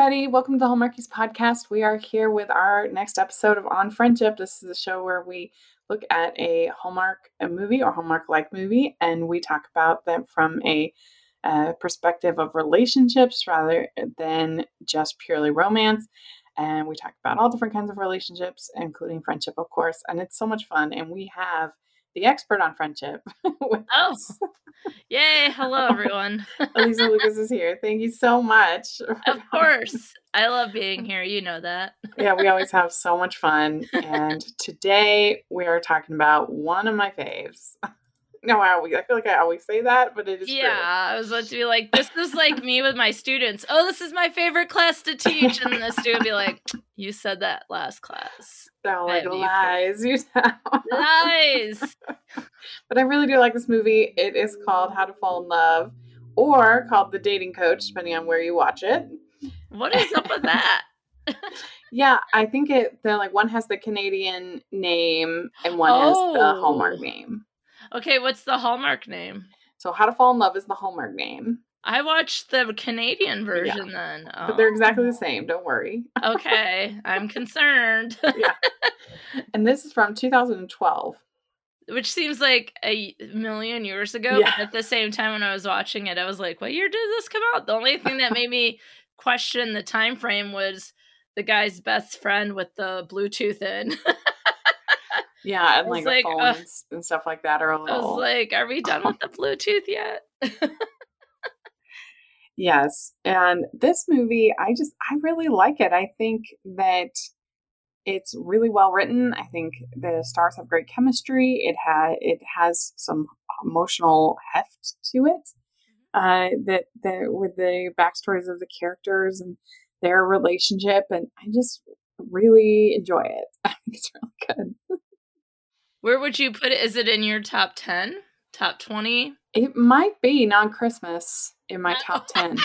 everybody. Welcome to the Hallmarkies podcast. We are here with our next episode of On Friendship. This is a show where we look at a Hallmark a movie or Hallmark like movie and we talk about them from a uh, perspective of relationships rather than just purely romance. And we talk about all different kinds of relationships, including friendship, of course. And it's so much fun. And we have the expert on friendship. oh, us. yay! Hello, everyone. Elisa Lucas is here. Thank you so much. Of course, I love being here. You know that. yeah, we always have so much fun. And today we are talking about one of my faves. No, I always I feel like I always say that, but it is yeah. True. I was about to be like, this is like me with my students. Oh, this is my favorite class to teach, and the student be like, you said that last class. They're like lies. You lies. but I really do like this movie. It is called How to Fall in Love, or called The Dating Coach, depending on where you watch it. What is up with that? yeah, I think it. They're like one has the Canadian name and one oh. has the Hallmark oh. name. Okay, what's the Hallmark name? So How to Fall in Love is the Hallmark name. I watched the Canadian version yeah. then. Oh. But they're exactly the um, same, don't worry. okay, I'm concerned. yeah. And this is from 2012. Which seems like a million years ago, yeah. but at the same time when I was watching it, I was like, what year did this come out? The only thing that made me question the time frame was the guy's best friend with the Bluetooth in. Yeah, and like, like phones uh, and stuff like that are a little. I was like, "Are we done with the Bluetooth yet?" yes, and this movie, I just I really like it. I think that it's really well written. I think the stars have great chemistry. It had it has some emotional heft to it. Mm-hmm. Uh, that that with the backstories of the characters and their relationship, and I just really enjoy it. I think it's really good. Where would you put it? Is it in your top 10? Top 20? It might be non Christmas in my top 10.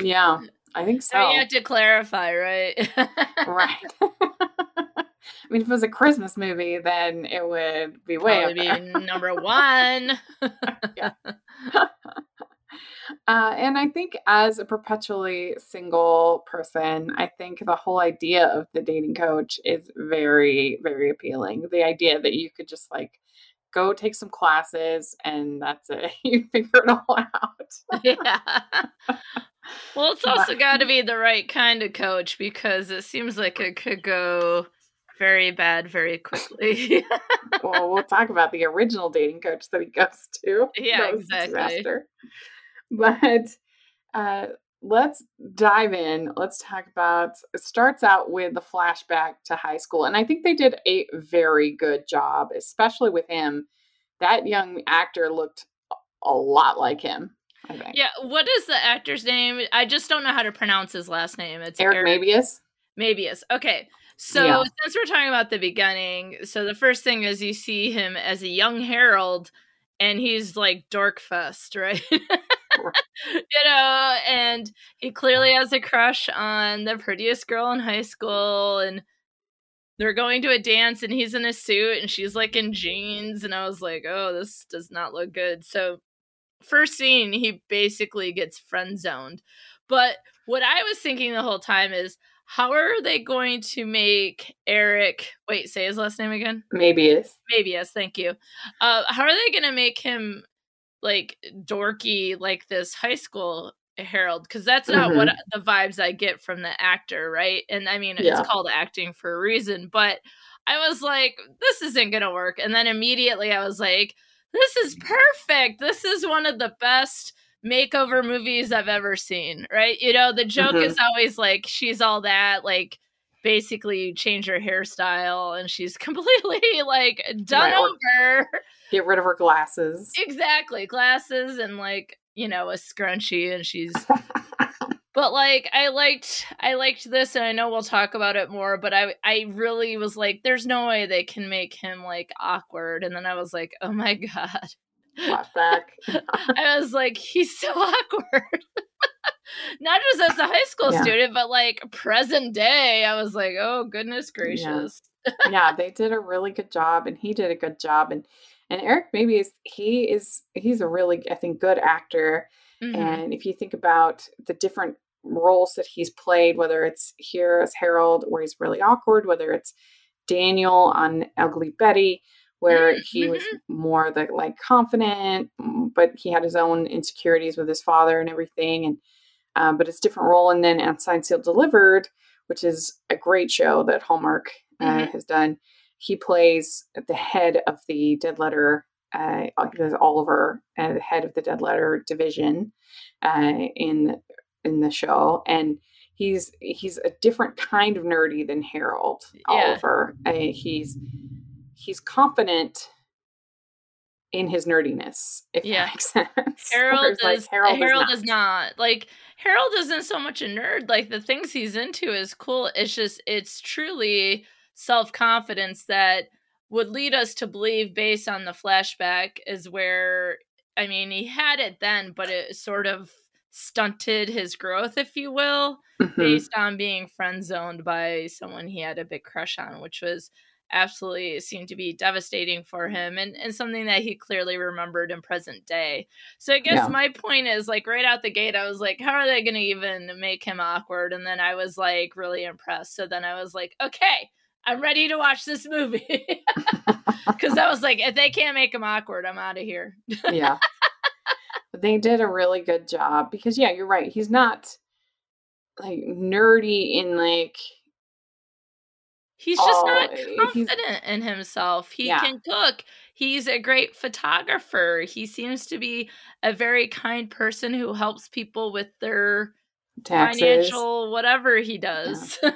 yeah, I think oh, so. so. You have to clarify, right? right. I mean, if it was a Christmas movie, then it would be way Probably up there. number one. yeah. Uh, and I think as a perpetually single person, I think the whole idea of the dating coach is very, very appealing. The idea that you could just like go take some classes and that's it. You figure it all out. yeah. Well, it's also got to be the right kind of coach because it seems like it could go very bad very quickly. well, we'll talk about the original dating coach that he goes to. Yeah, exactly. But uh, let's dive in. Let's talk about it starts out with the flashback to high school. And I think they did a very good job, especially with him. That young actor looked a lot like him. Yeah, what is the actor's name? I just don't know how to pronounce his last name. It's Eric, Eric Mabius. Mabius. Okay. So yeah. since we're talking about the beginning, so the first thing is you see him as a young Harold and he's like Dorkfest, right? you know, and he clearly has a crush on the prettiest girl in high school and they're going to a dance and he's in a suit and she's like in jeans and I was like, "Oh, this does not look good." So first scene, he basically gets friend zoned. But what I was thinking the whole time is how are they going to make Eric wait, say his last name again? Mabius. Maybe yes, thank you. Uh how are they gonna make him like dorky like this high school Harold because that's not mm-hmm. what the vibes I get from the actor, right? And I mean, yeah. it's called acting for a reason, but I was like, this isn't going to work. And then immediately I was like, this is perfect. This is one of the best makeover movies I've ever seen, right? You know, the joke mm-hmm. is always like, she's all that, like, basically you change her hairstyle and she's completely like done right. over. Get rid of her glasses. Exactly. Glasses and like, you know, a scrunchie and she's But like I liked I liked this and I know we'll talk about it more, but I I really was like, there's no way they can make him like awkward. And then I was like, oh my God. Flashback. I was like, he's so awkward not just as a high school yeah. student, but like present day. I was like, oh goodness gracious. Yeah. yeah, they did a really good job, and he did a good job, and and Eric Mabius he is he's a really I think good actor. Mm-hmm. And if you think about the different roles that he's played, whether it's here as Harold, where he's really awkward, whether it's Daniel on Ugly Betty, where mm-hmm. he was mm-hmm. more the like confident, mm, but he had his own insecurities with his father and everything. And uh, but it's different role. And then at Signed Sealed Delivered, which is a great show that Hallmark uh, mm-hmm. has done, he plays the head of the Dead Letter. Uh, Oliver, uh, the head of the Dead Letter division uh, in in the show, and he's he's a different kind of nerdy than Harold yeah. Oliver. Uh, he's he's confident in his nerdiness, if yeah. that makes sense. Harold, does, like, Harold, Harold not. not. Like Harold isn't so much a nerd. Like the things he's into is cool. It's just it's truly self-confidence that would lead us to believe based on the flashback is where I mean he had it then, but it sort of stunted his growth, if you will, mm-hmm. based on being friend zoned by someone he had a big crush on, which was absolutely seemed to be devastating for mm-hmm. him and, and something that he clearly remembered in present day. So I guess yeah. my point is like right out the gate, I was like, how are they going to even make him awkward? And then I was like really impressed. So then I was like, okay, I'm ready to watch this movie. Because I was like, if they can't make him awkward, I'm out of here. yeah. They did a really good job because, yeah, you're right. He's not like nerdy in like He's just oh, not confident in himself. He yeah. can cook. He's a great photographer. He seems to be a very kind person who helps people with their Taxes. financial whatever he does. Yeah.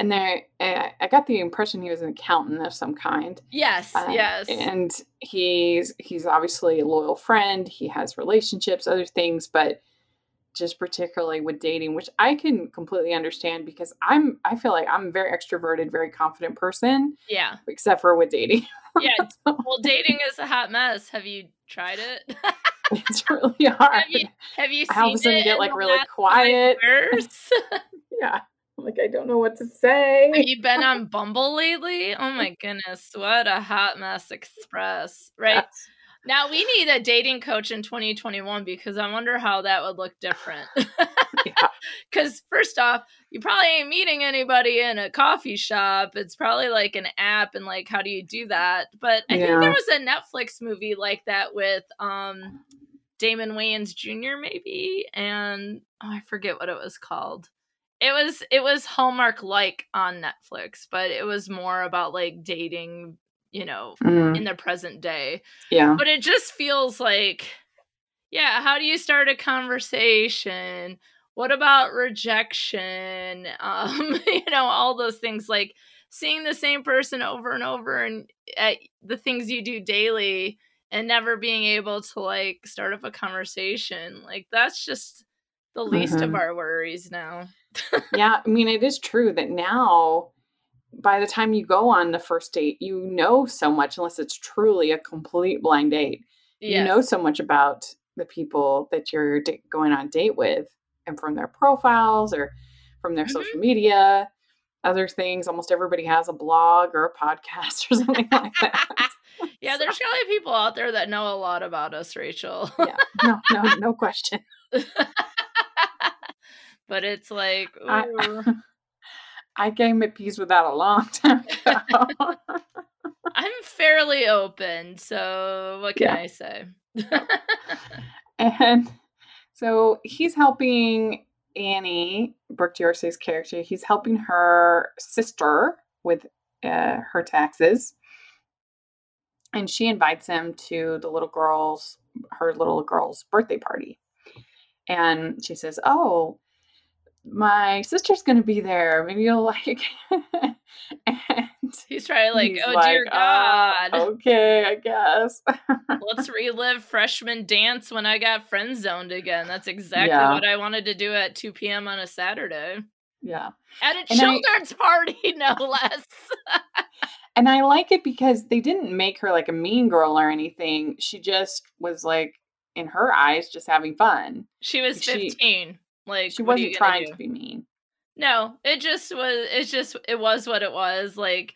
and there, eh, I got the impression he was an accountant of some kind. Yes, uh, yes. And he's he's obviously a loyal friend. He has relationships, other things, but just particularly with dating, which I can completely understand because I'm I feel like I'm a very extroverted, very confident person. Yeah. Except for with dating. yeah. Well, dating is a hot mess. Have you tried it? it's really hard. Have you, have you seen all of a sudden get like really quiet. yeah. Like I don't know what to say. Have you been on Bumble lately? Oh my goodness, what a hot mess express, right? Yes. Now we need a dating coach in 2021 because I wonder how that would look different. Because first off, you probably ain't meeting anybody in a coffee shop. It's probably like an app, and like, how do you do that? But I yeah. think there was a Netflix movie like that with um Damon Wayans Jr. maybe, and oh, I forget what it was called. It was it was Hallmark like on Netflix, but it was more about like dating you know, mm. in the present day. Yeah. But it just feels like, yeah, how do you start a conversation? What about rejection? Um, you know, all those things like seeing the same person over and over and at the things you do daily and never being able to like start up a conversation. Like that's just the least mm-hmm. of our worries now. yeah, I mean it is true that now by the time you go on the first date, you know so much, unless it's truly a complete blind date. Yes. You know so much about the people that you're d- going on date with, and from their profiles or from their mm-hmm. social media, other things. Almost everybody has a blog or a podcast or something like that. yeah, so. there's probably people out there that know a lot about us, Rachel. yeah, no, no, no question. but it's like, I, I came at peace with that a long time ago. I'm fairly open, so what can yeah. I say? and so he's helping Annie, Brooke D'Orsay's character, he's helping her sister with uh, her taxes. And she invites him to the little girl's, her little girl's birthday party. And she says, Oh, my sister's gonna be there. Maybe you'll like. and he's trying to like, oh like, dear God. Uh, okay, I guess. Let's relive freshman dance when I got friend zoned again. That's exactly yeah. what I wanted to do at 2 p.m. on a Saturday. Yeah. At a and children's I, party, no less. and I like it because they didn't make her like a mean girl or anything. She just was like, in her eyes, just having fun. She was 15. She, like she wasn't trying to be mean. No, it just was. It's just it was what it was. Like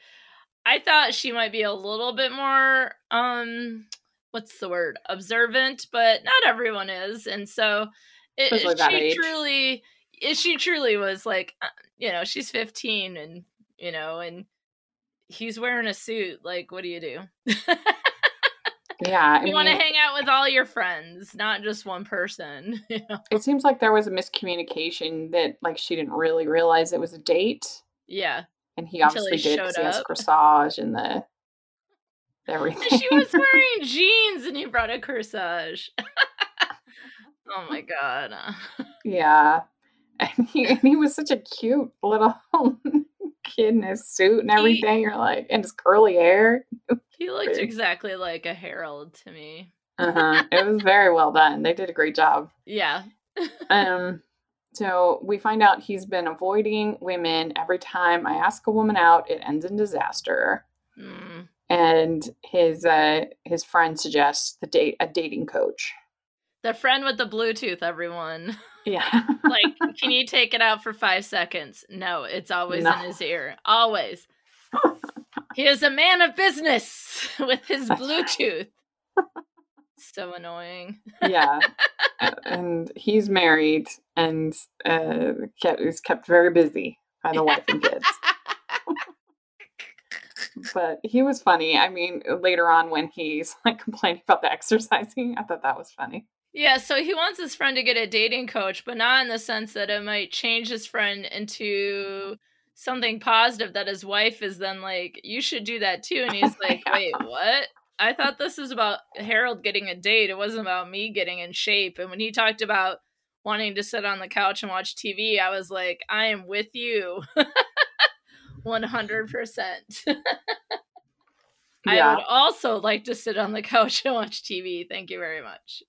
I thought she might be a little bit more um what's the word observant, but not everyone is, and so it, she truly she truly was like, uh, you know, she's 15 and, you know, and he's wearing a suit. Like, what do you do? yeah. you want to hang out with all your friends, not just one person. You know? It seems like there was a miscommunication that, like, she didn't really realize it was a date. Yeah. And he obviously he did because he has corsage and the everything. And she was wearing jeans and he brought a corsage. oh my god. yeah. And he, and he was such a cute little kid in his suit and everything. He, You're like, and his curly hair. He looked exactly like a Harold to me. uh-huh. It was very well done. They did a great job. Yeah. um so we find out he's been avoiding women. Every time I ask a woman out, it ends in disaster. Mm. And his uh, his friend suggests the date a dating coach. The friend with the Bluetooth, everyone. Yeah. like, can you take it out for five seconds? No, it's always no. in his ear. Always. he is a man of business with his Bluetooth. so annoying. yeah. And he's married and uh, kept, is kept very busy by the wife and kids. but he was funny. I mean, later on when he's like complaining about the exercising, I thought that was funny. Yeah, so he wants his friend to get a dating coach, but not in the sense that it might change his friend into something positive that his wife is then like, you should do that too. And he's like, wait, what? I thought this was about Harold getting a date. It wasn't about me getting in shape. And when he talked about wanting to sit on the couch and watch TV, I was like, I am with you. 100%. yeah. I would also like to sit on the couch and watch TV. Thank you very much.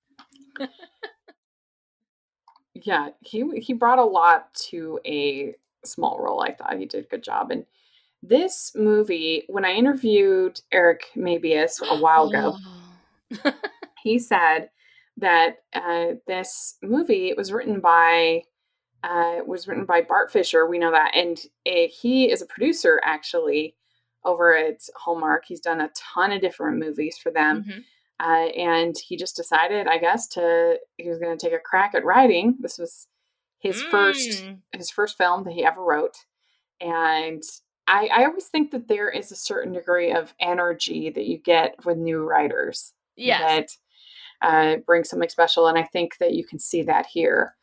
Yeah, he he brought a lot to a small role. I thought he did a good job. And this movie, when I interviewed Eric Mabius a while ago, oh. he said that uh, this movie was written by uh, was written by Bart Fisher. We know that, and uh, he is a producer actually over at Hallmark. He's done a ton of different movies for them. Mm-hmm. Uh, and he just decided, I guess, to he was going to take a crack at writing. This was his mm. first his first film that he ever wrote, and I, I always think that there is a certain degree of energy that you get with new writers. Yes. That uh, brings something special, and I think that you can see that here.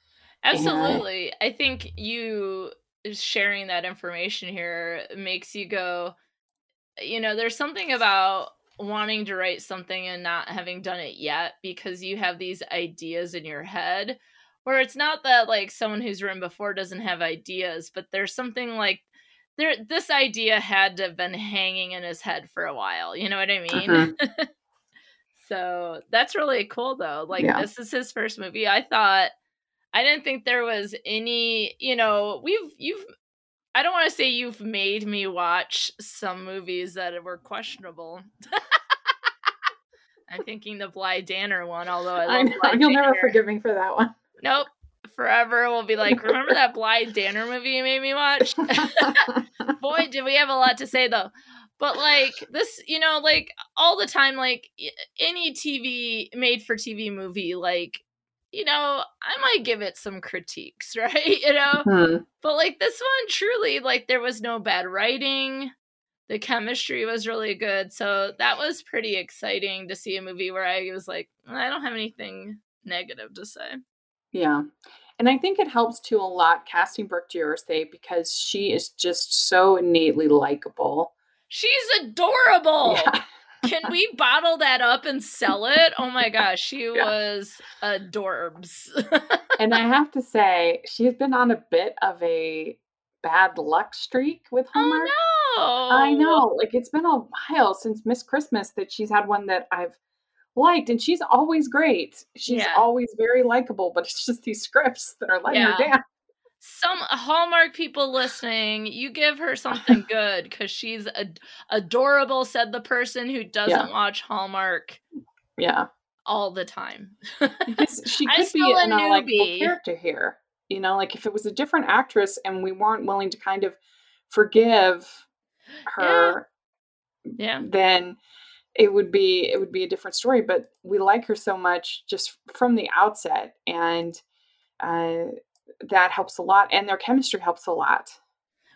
Absolutely, and, I think you sharing that information here makes you go. You know, there's something about wanting to write something and not having done it yet because you have these ideas in your head where it's not that like someone who's written before doesn't have ideas but there's something like there this idea had to have been hanging in his head for a while you know what i mean mm-hmm. so that's really cool though like yeah. this is his first movie i thought i didn't think there was any you know we've you've I don't want to say you've made me watch some movies that were questionable. I'm thinking the Blythe Danner one, although I, I know you'll Danner. never forgive me for that one. Nope. Forever we'll be like, remember that Blythe Danner movie you made me watch? Boy, did we have a lot to say though. But like this, you know, like all the time, like any TV made for TV movie, like you know, I might give it some critiques, right? You know, mm-hmm. but like this one, truly, like there was no bad writing. The chemistry was really good. So that was pretty exciting to see a movie where I was like, I don't have anything negative to say. Yeah. And I think it helps too a lot casting Brooke D'Orsay because she is just so innately likable. She's adorable. Yeah. Can we bottle that up and sell it? Oh my gosh, she yeah. was adorbs. and I have to say, she's been on a bit of a bad luck streak with oh, Hallmark. Oh no. I know. Like it's been a while since Miss Christmas that she's had one that I've liked and she's always great. She's yeah. always very likable, but it's just these scripts that are letting yeah. her down some Hallmark people listening, you give her something good because she's ad- adorable, said the person who doesn't yeah. watch Hallmark. Yeah. All the time. because she could be an unlikable character here. You know, like if it was a different actress and we weren't willing to kind of forgive her, yeah. yeah. then it would be it would be a different story. But we like her so much just from the outset, and uh, that helps a lot and their chemistry helps a lot.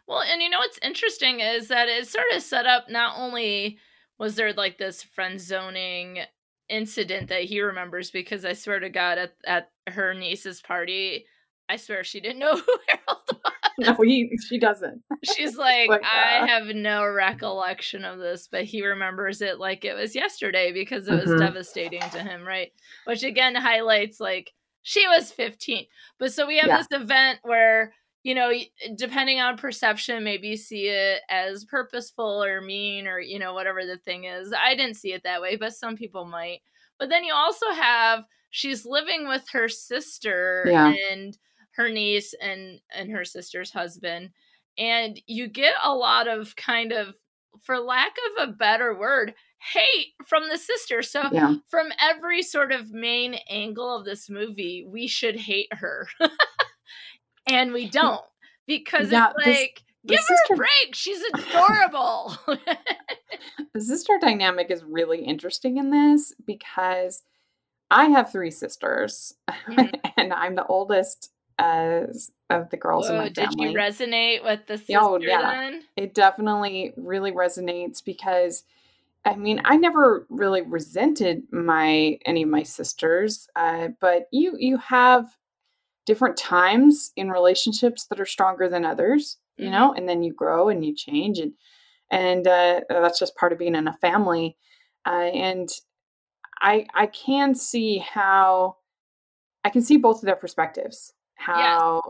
Well and you know what's interesting is that it sort of set up not only was there like this friend zoning incident that he remembers because i swear to god at, at her niece's party i swear she didn't know who harold was. no he she doesn't. She's like, like i uh... have no recollection of this but he remembers it like it was yesterday because it was mm-hmm. devastating to him right? Which again highlights like she was 15 but so we have yeah. this event where you know depending on perception maybe you see it as purposeful or mean or you know whatever the thing is i didn't see it that way but some people might but then you also have she's living with her sister yeah. and her niece and and her sister's husband and you get a lot of kind of for lack of a better word hate from the sister. So yeah. from every sort of main angle of this movie, we should hate her. and we don't because yeah, it's like this, give sister, her a break. She's adorable. the sister dynamic is really interesting in this because I have three sisters mm-hmm. and I'm the oldest as of the girls Whoa, in my family. Did you resonate with the sister? Oh, yeah. Then? It definitely really resonates because I mean, I never really resented my any of my sisters, uh, but you you have different times in relationships that are stronger than others, you mm-hmm. know, and then you grow and you change, and and uh, that's just part of being in a family. Uh, and I I can see how I can see both of their perspectives. How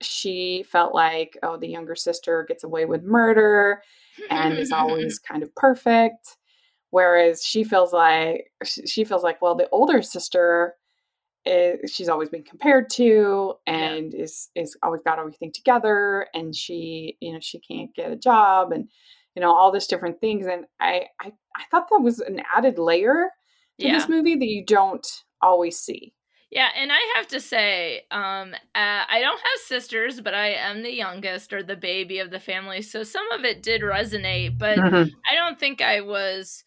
yes. she felt like, oh, the younger sister gets away with murder and is always kind of perfect whereas she feels like she feels like well the older sister is, she's always been compared to and yeah. is is always got everything together and she you know she can't get a job and you know all this different things and i i, I thought that was an added layer to yeah. this movie that you don't always see yeah, and I have to say, um, uh, I don't have sisters, but I am the youngest or the baby of the family, so some of it did resonate. But mm-hmm. I don't think I was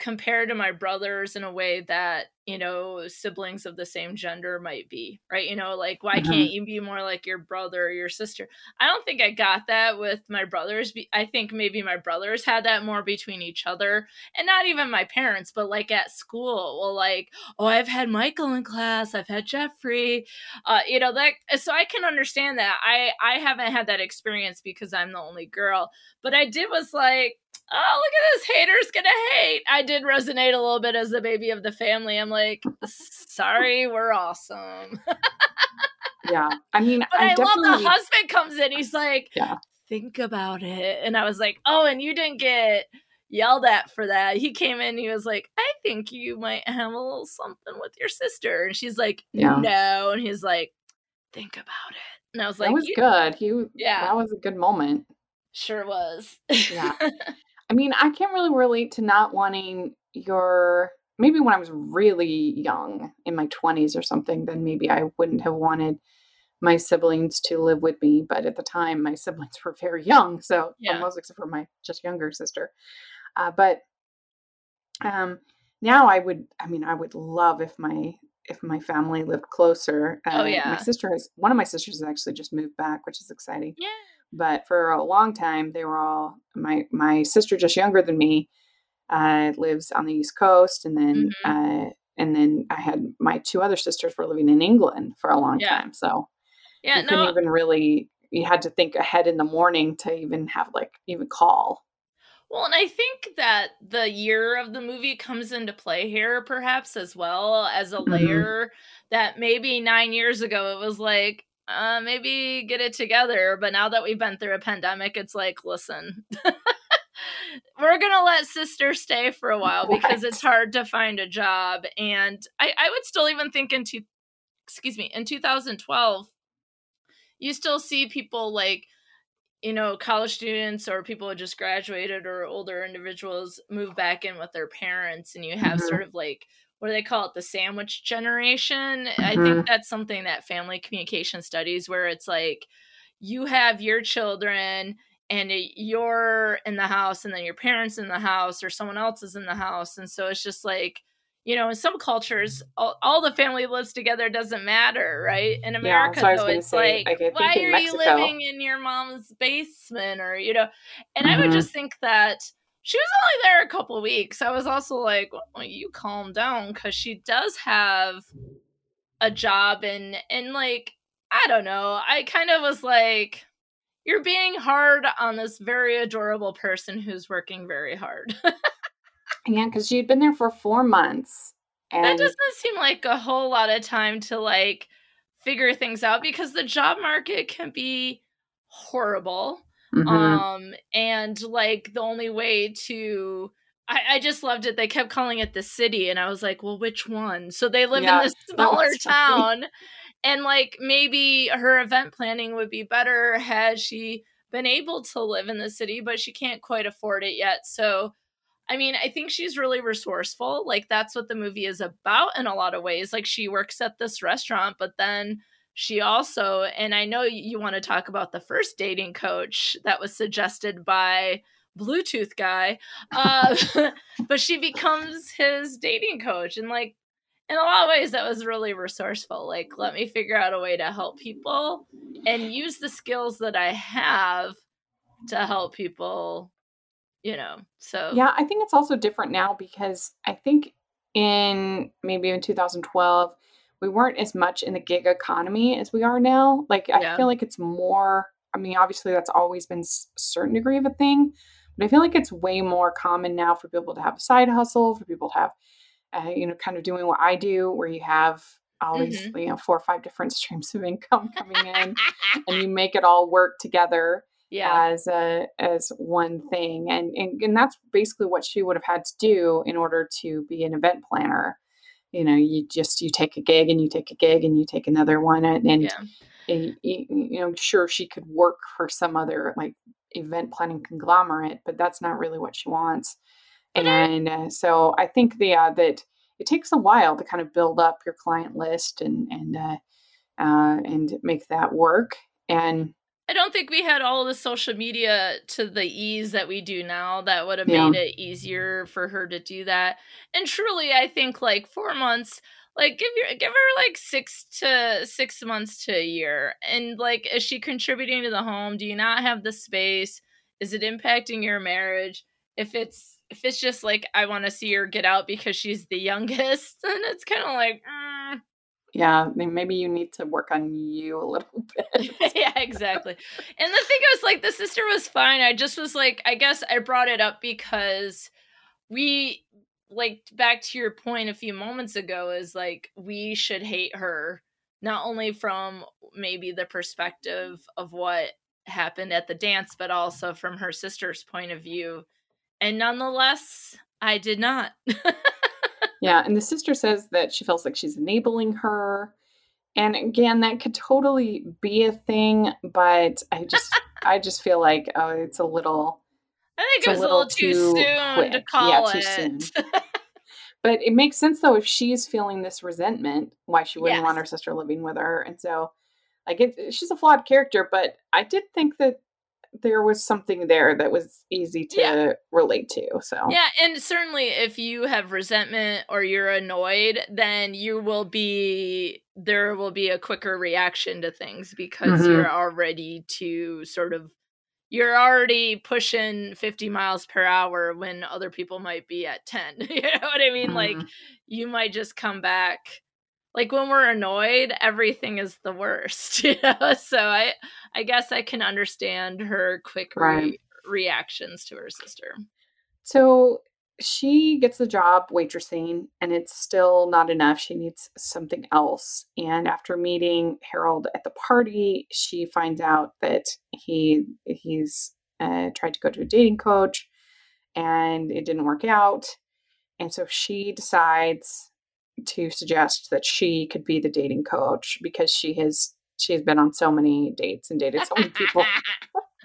compared to my brothers in a way that you know siblings of the same gender might be right? You know like why mm-hmm. can't you be more like your brother or your sister? I don't think i got that with my brothers i think maybe my brothers had that more between each other and not even my parents but like at school well like oh i've had michael in class i've had jeffrey uh you know that so i can understand that. I i haven't had that experience because i'm the only girl but i did was like oh, look at this hater's gonna hate. I did resonate a little bit as the baby of the family. I'm like, sorry, we're awesome. yeah. I mean, but I, I love the husband comes in, he's like, yeah. think about it. And I was like, oh, and you didn't get yelled at for that. He came in, he was like, I think you might have a little something with your sister. And she's like, yeah. no. And he's like, think about it. And I was like, that was good. He, yeah, that was a good moment. Sure was. yeah. I mean, I can't really relate to not wanting your maybe when I was really young in my 20s or something, then maybe I wouldn't have wanted my siblings to live with me. But at the time, my siblings were very young. So yeah. almost except for my just younger sister. Uh, but um, now I would, I mean, I would love if my if my family lived closer. Uh, oh yeah. My sister has one of my sisters has actually just moved back, which is exciting. Yeah but for a long time they were all my my sister just younger than me uh, lives on the east coast and then mm-hmm. uh, and then i had my two other sisters were living in england for a long yeah. time so yeah you no. couldn't even really you had to think ahead in the morning to even have like even call well, and I think that the year of the movie comes into play here, perhaps as well as a mm-hmm. layer mm-hmm. that maybe nine years ago it was like, uh, maybe get it together. But now that we've been through a pandemic, it's like, listen, we're gonna let sister stay for a while because it's hard to find a job. And I, I would still even think in two, excuse me, in 2012, you still see people like you know, college students or people who just graduated or older individuals move back in with their parents, and you have mm-hmm. sort of like what do they call it the sandwich generation mm-hmm. i think mm-hmm. that's something that family communication studies where it's like you have your children and you're in the house and then your parents in the house or someone else is in the house and so it's just like you know, in some cultures, all, all, the family lives together doesn't matter, right? In America, yeah, though, it's say, like, why are Mexico, you living in your mom's basement, or you know? And mm-hmm. I would mm-hmm. just think that she was only there a couple weeks. I was also like, well, you calm down, because she does have a job, and and like, I don't know, I kind of was like. You're being hard on this very adorable person who's working very hard. Yeah, because she'd been there for four months. And that doesn't seem like a whole lot of time to like figure things out because the job market can be horrible. Mm-hmm. Um, and like the only way to I, I, just loved it. They kept calling it the city, and I was like, well, which one? So they live yeah, in this smaller town, and like maybe her event planning would be better had she been able to live in the city, but she can't quite afford it yet. So I mean, I think she's really resourceful. Like that's what the movie is about in a lot of ways. Like she works at this restaurant, but then she also, and I know you want to talk about the first dating coach that was suggested by Bluetooth guy, uh, but she becomes his dating coach, and like in a lot of ways that was really resourceful. Like let me figure out a way to help people and use the skills that I have to help people you know so yeah i think it's also different now because i think in maybe in 2012 we weren't as much in the gig economy as we are now like i feel like it's more i mean obviously that's always been a certain degree of a thing but i feel like it's way more common now for people to have a side hustle for people to have uh, you know kind of doing what i do where you have all mm-hmm. these you know four or five different streams of income coming in and you make it all work together yeah. as a as one thing and, and and that's basically what she would have had to do in order to be an event planner you know you just you take a gig and you take a gig and you take another one and, and, yeah. and you know sure she could work for some other like event planning conglomerate but that's not really what she wants. And uh, so i think the uh, that it takes a while to kind of build up your client list and and uh, uh and make that work. And I don't think we had all the social media to the ease that we do now that would have yeah. made it easier for her to do that. And truly, I think like four months, like give your give her like six to six months to a year. And like, is she contributing to the home? Do you not have the space? Is it impacting your marriage? If it's if it's just like I want to see her get out because she's the youngest, then it's kind of like. Mm, yeah, maybe you need to work on you a little bit. yeah, exactly. And the thing was like the sister was fine. I just was like, I guess I brought it up because we like back to your point a few moments ago is like we should hate her not only from maybe the perspective of what happened at the dance but also from her sister's point of view and nonetheless i did not Yeah, and the sister says that she feels like she's enabling her. And again, that could totally be a thing, but I just I just feel like oh, it's a little I think it was a little, too, too soon quick. to call yeah, it. Too soon. but it makes sense though if she's feeling this resentment, why she wouldn't yes. want her sister living with her. And so like it, she's a flawed character, but I did think that there was something there that was easy to yeah. relate to. So yeah, and certainly if you have resentment or you're annoyed, then you will be there will be a quicker reaction to things because mm-hmm. you're already to sort of you're already pushing 50 miles per hour when other people might be at 10 you know what i mean mm-hmm. like you might just come back like when we're annoyed everything is the worst you know so i i guess i can understand her quick re- right. reactions to her sister so she gets the job waitressing and it's still not enough she needs something else and after meeting harold at the party she finds out that he he's uh, tried to go to a dating coach and it didn't work out and so she decides to suggest that she could be the dating coach because she has she has been on so many dates and dated so many people.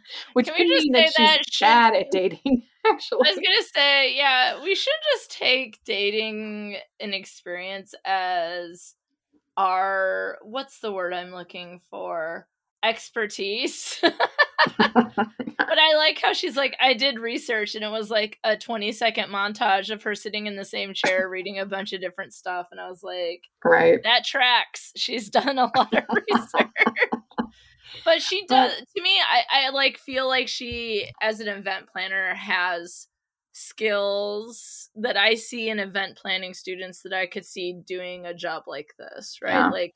Which can, can mean that she's that bad at dating, actually. I was gonna say, yeah, we should just take dating an experience as our what's the word I'm looking for? Expertise. but I like how she's like, I did research and it was like a 20 second montage of her sitting in the same chair reading a bunch of different stuff. And I was like, right. That tracks. She's done a lot of research. but she does, to me, I, I like feel like she, as an event planner, has skills that I see in event planning students that I could see doing a job like this, right? Yeah. Like,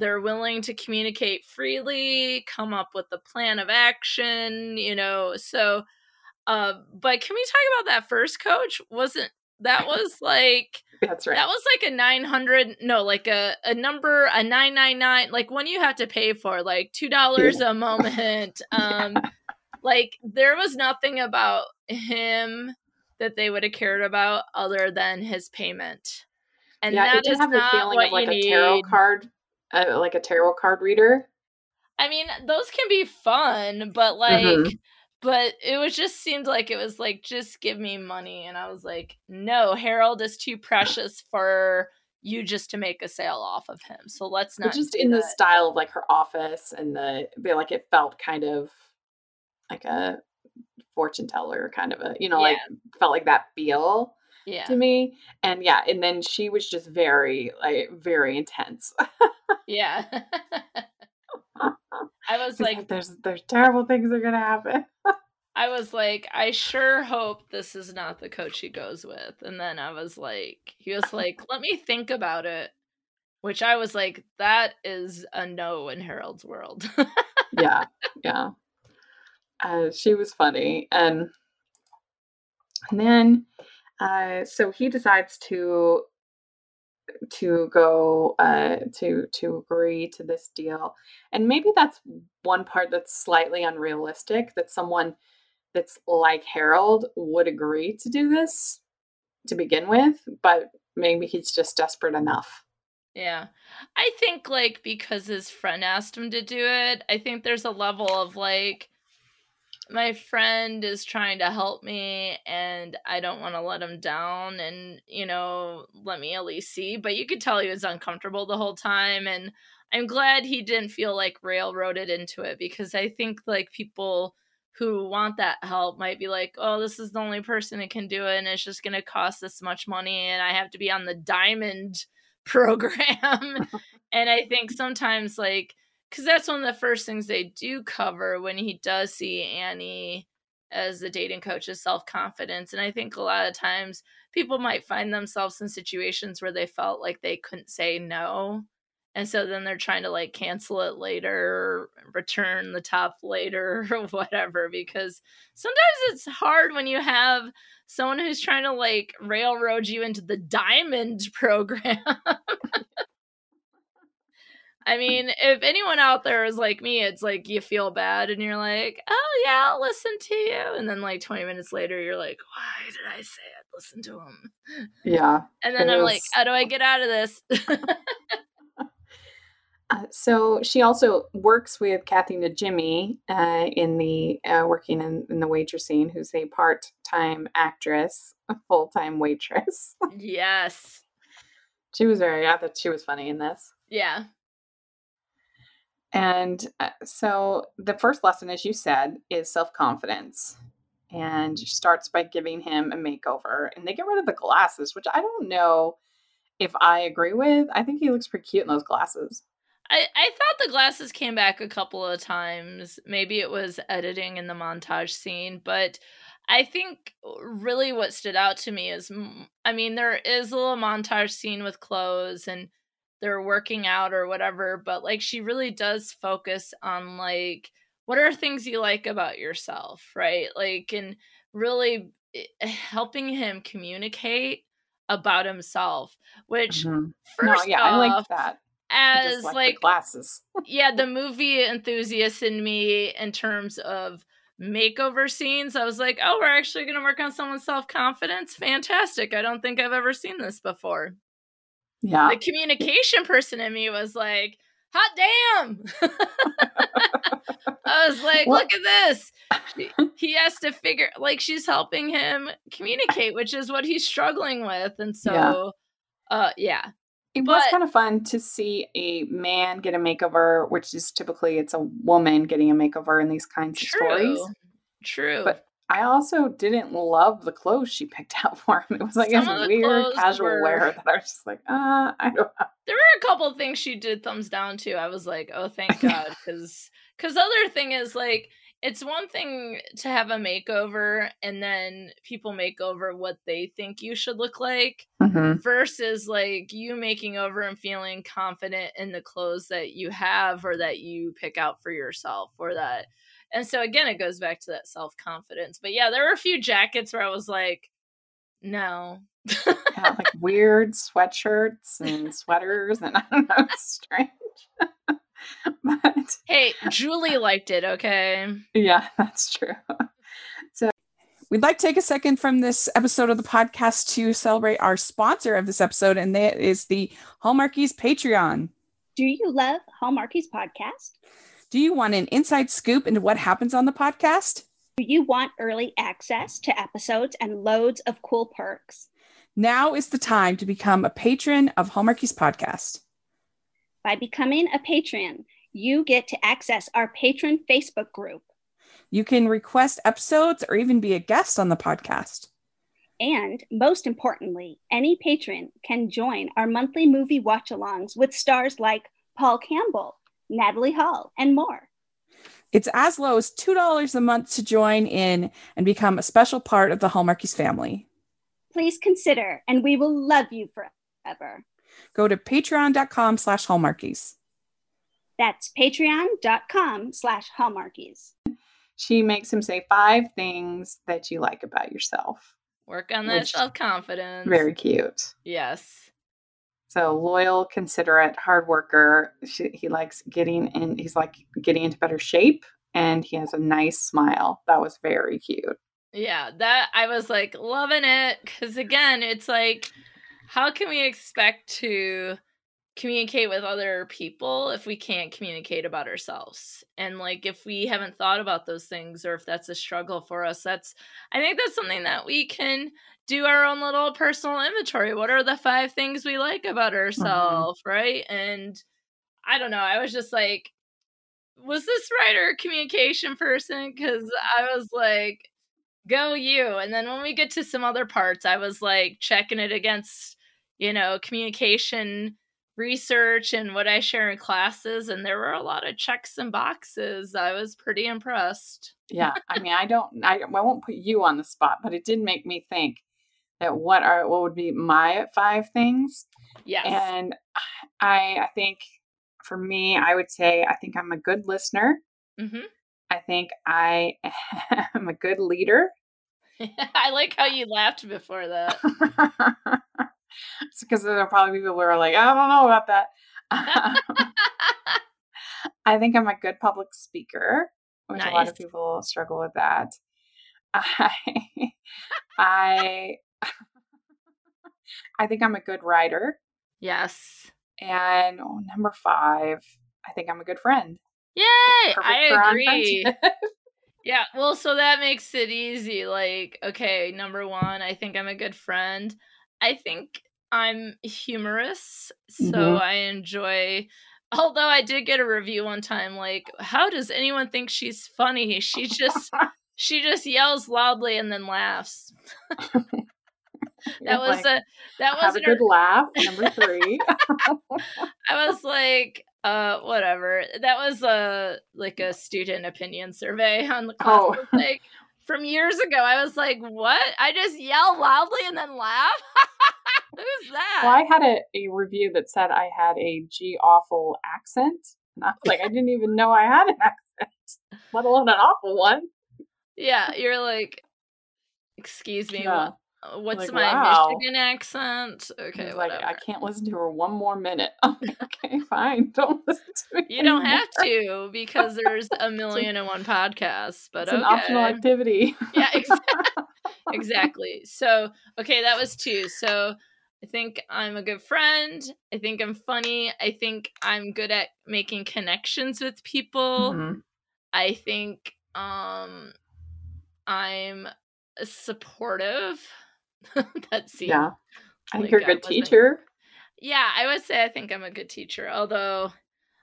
they're willing to communicate freely, come up with a plan of action, you know. So, uh, but can we talk about that first coach? Wasn't that was like that's right. That was like a 900 no, like a a number a 999 like one you have to pay for like $2 yeah. a moment. Um yeah. like there was nothing about him that they would have cared about other than his payment. And yeah, that have the feeling of like a tarot need. card uh, like a tarot card reader. I mean, those can be fun, but like, mm-hmm. but it was just seemed like it was like, just give me money. And I was like, no, Harold is too precious for you just to make a sale off of him. So let's not. But just in that. the style of like her office and the, like it felt kind of like a fortune teller kind of a, you know, yeah. like felt like that feel yeah. to me. And yeah, and then she was just very like very intense. yeah. I was like, there's there's terrible things are gonna happen. I was like, I sure hope this is not the coach he goes with. And then I was like, he was like, let me think about it. Which I was like, that is a no in Harold's world. yeah, yeah. Uh, she was funny, and and then uh, so he decides to to go uh, to to agree to this deal, and maybe that's one part that's slightly unrealistic. That someone that's like Harold would agree to do this to begin with, but maybe he's just desperate enough. Yeah. I think like because his friend asked him to do it, I think there's a level of like my friend is trying to help me and I don't want to let him down and, you know, let me at least see. But you could tell he was uncomfortable the whole time. And I'm glad he didn't feel like railroaded into it because I think like people who want that help might be like, oh, this is the only person that can do it and it's just going to cost this much money and I have to be on the diamond program. and I think sometimes like, because that's one of the first things they do cover when he does see Annie as the dating coach is self confidence. And I think a lot of times people might find themselves in situations where they felt like they couldn't say no. And so then they're trying to like cancel it later, return the top later, or whatever, because sometimes it's hard when you have someone who's trying to like railroad you into the diamond program. I mean, if anyone out there is like me, it's like you feel bad and you're like, oh, yeah, I'll listen to you. And then, like, 20 minutes later, you're like, why did I say I'd listen to him? Yeah. And then I'm is. like, how do I get out of this? uh, so she also works with Kathy Najimy uh, in the uh, working in, in the scene. who's a part time actress, a full time waitress. yes. She was very, I thought she was funny in this. Yeah. And uh, so the first lesson, as you said, is self confidence. And starts by giving him a makeover. And they get rid of the glasses, which I don't know if I agree with. I think he looks pretty cute in those glasses. I, I thought the glasses came back a couple of times. Maybe it was editing in the montage scene, but I think really what stood out to me is I mean, there is a little montage scene with clothes and they're working out or whatever but like she really does focus on like what are things you like about yourself right? Like and really eh, helping him communicate about himself which mm-hmm. first no, yeah off, i like that. As like, glasses. yeah the movie enthusiast in me in terms of makeover scenes i was like oh we're actually going to work on someone's self-confidence? Fantastic i don't think i've ever seen this before yeah. The communication person in me was like, hot damn. I was like, look at this. He has to figure like she's helping him communicate, which is what he's struggling with. And so yeah. uh yeah. It but, was kind of fun to see a man get a makeover, which is typically it's a woman getting a makeover in these kinds true, of stories. True. But I also didn't love the clothes she picked out for him. It was like Some this weird casual were... wear that I was just like, uh, I don't know. There were a couple things she did thumbs down to. I was like, oh, thank God, because because other thing is like it's one thing to have a makeover and then people make over what they think you should look like mm-hmm. versus like you making over and feeling confident in the clothes that you have or that you pick out for yourself or that and so again it goes back to that self-confidence but yeah there were a few jackets where i was like no yeah, like weird sweatshirts and sweaters and i don't know strange but hey, Julie liked it, okay? Yeah, that's true. So we'd like to take a second from this episode of the podcast to celebrate our sponsor of this episode, and that is the Hallmarkies Patreon. Do you love Hallmarkies podcast? Do you want an inside scoop into what happens on the podcast? Do you want early access to episodes and loads of cool perks? Now is the time to become a patron of Hallmarkies podcast. By becoming a patron, you get to access our patron Facebook group. You can request episodes or even be a guest on the podcast. And most importantly, any patron can join our monthly movie watch alongs with stars like Paul Campbell, Natalie Hall, and more. It's as low as $2 a month to join in and become a special part of the Hallmarkies family. Please consider, and we will love you forever go to patreon.com slash hallmarkies. That's patreon.com slash hallmarkies. She makes him say five things that you like about yourself. Work on that self confidence. Very cute. Yes. So loyal, considerate, hard worker. She, he likes getting in. He's like getting into better shape, and he has a nice smile. That was very cute. Yeah, that I was like loving it because again, it's like how can we expect to communicate with other people if we can't communicate about ourselves and like if we haven't thought about those things or if that's a struggle for us that's i think that's something that we can do our own little personal inventory what are the five things we like about ourselves mm-hmm. right and i don't know i was just like was this writer a communication person because i was like go you and then when we get to some other parts i was like checking it against you know, communication research and what I share in classes, and there were a lot of checks and boxes. I was pretty impressed. yeah, I mean, I don't, I, I won't put you on the spot, but it did make me think that what are what would be my five things. Yes, and I, I think for me, I would say I think I'm a good listener. Mm-hmm. I think I am a good leader. I like how you laughed before that. because there are probably people who are like, I don't know about that. I think I'm a good public speaker, which nice. a lot of people struggle with that. I, I, I think I'm a good writer. Yes. And oh, number five, I think I'm a good friend. Yay! I agree. yeah, well, so that makes it easy. Like, okay, number one, I think I'm a good friend. I think I'm humorous, so mm-hmm. I enjoy. Although I did get a review one time, like, how does anyone think she's funny? She just she just yells loudly and then laughs. that was like, a that was a good laugh. Number three. I was like, uh, whatever. That was a like a student opinion survey on the class. Oh. Like from years ago. I was like, what? I just yell loudly and then laugh? Who's that? Well, I had a, a review that said I had a G awful accent. And I was like, I didn't even know I had an accent, let alone an awful one. Yeah, you're like, excuse me, yeah. Uh, what's like, my wow. Michigan accent? Okay, like I can't listen to her one more minute. Okay, fine. Don't listen to me. You don't have to because there's a million and one podcasts. But it's okay. an optional activity. yeah, exactly. exactly. So okay, that was two. So I think I'm a good friend. I think I'm funny. I think I'm good at making connections with people. Mm-hmm. I think um I'm supportive. That's yeah. I think like, you're a good teacher. Yeah, I would say I think I'm a good teacher, although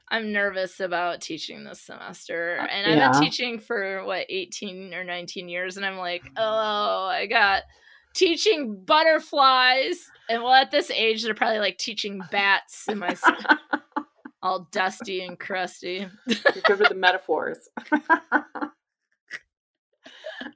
I'm nervous about teaching this semester. Uh, and I've yeah. been teaching for what 18 or 19 years and I'm like, "Oh, I got teaching butterflies." And well, at this age they're probably like teaching bats in my all dusty and crusty. You're good with the metaphors.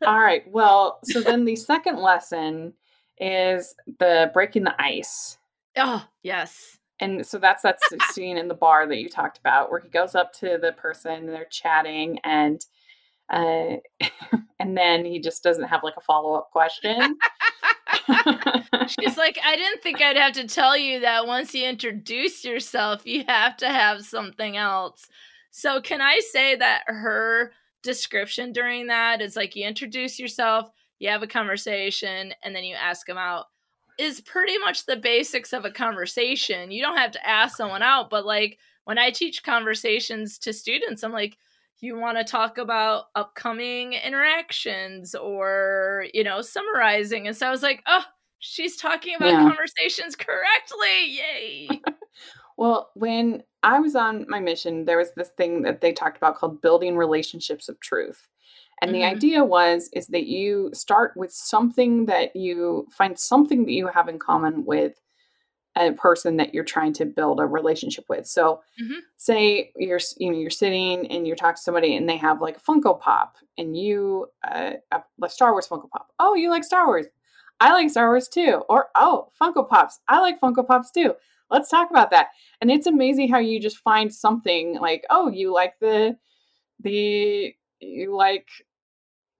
all right. Well, so then the second lesson is the breaking the ice. Oh, yes. And so that's that scene in the bar that you talked about where he goes up to the person and they're chatting and uh, and then he just doesn't have like a follow-up question. She's like, I didn't think I'd have to tell you that once you introduce yourself, you have to have something else. So, can I say that her description during that is like you introduce yourself, you have a conversation, and then you ask them out is pretty much the basics of a conversation. You don't have to ask someone out, but like when I teach conversations to students, I'm like, you want to talk about upcoming interactions or, you know, summarizing. And so I was like, oh, she's talking about yeah. conversations correctly. Yay. well, when I was on my mission, there was this thing that they talked about called building relationships of truth. And mm-hmm. the idea was is that you start with something that you find something that you have in common with a person that you're trying to build a relationship with. So, mm-hmm. say you're you know you're sitting and you're talking to somebody and they have like a Funko Pop and you uh, a Star Wars Funko Pop. Oh, you like Star Wars? I like Star Wars too. Or oh, Funko Pops. I like Funko Pops too. Let's talk about that. And it's amazing how you just find something like oh, you like the the you like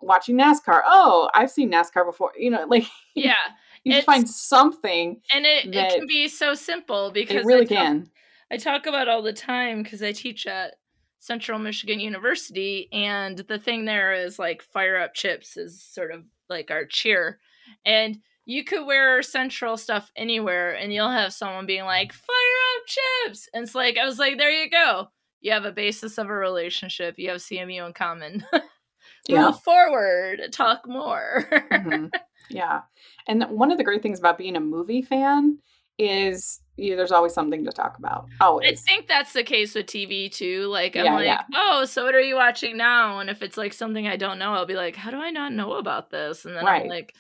watching NASCAR. Oh, I've seen NASCAR before. You know, like yeah, you find something, and it, it can be so simple because it really I talk, can. I talk about all the time because I teach at Central Michigan University, and the thing there is like fire up chips is sort of like our cheer, and you could wear central stuff anywhere and you'll have someone being like fire up chips and it's like i was like there you go you have a basis of a relationship you have cmu in common yeah. move forward, talk more. mm-hmm. Yeah. And one of the great things about being a movie fan is you, there's always something to talk about. Always. I think that's the case with TV too. Like I'm yeah, like, yeah. oh, so what are you watching now? And if it's like something I don't know, I'll be like, how do I not know about this? And then right. I'm like,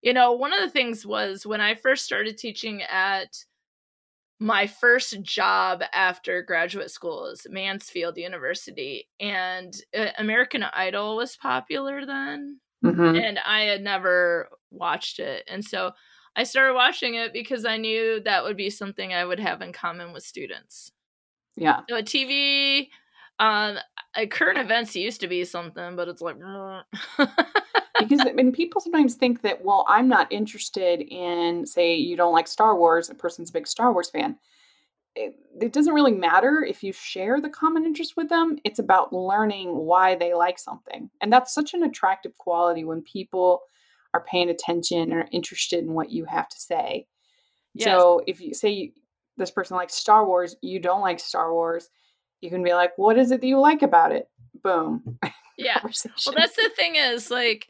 you know, one of the things was when I first started teaching at my first job after graduate school is Mansfield University, and uh, American Idol was popular then, mm-hmm. and I had never watched it, and so I started watching it because I knew that would be something I would have in common with students. Yeah. So TV, um, current events used to be something, but it's like. because I mean, people sometimes think that, well, I'm not interested in, say, you don't like Star Wars, a person's a big Star Wars fan. It, it doesn't really matter if you share the common interest with them. It's about learning why they like something. And that's such an attractive quality when people are paying attention and are interested in what you have to say. Yes. So if you say you, this person likes Star Wars, you don't like Star Wars, you can be like, what is it that you like about it? Boom. Yeah. well, that's the thing is like,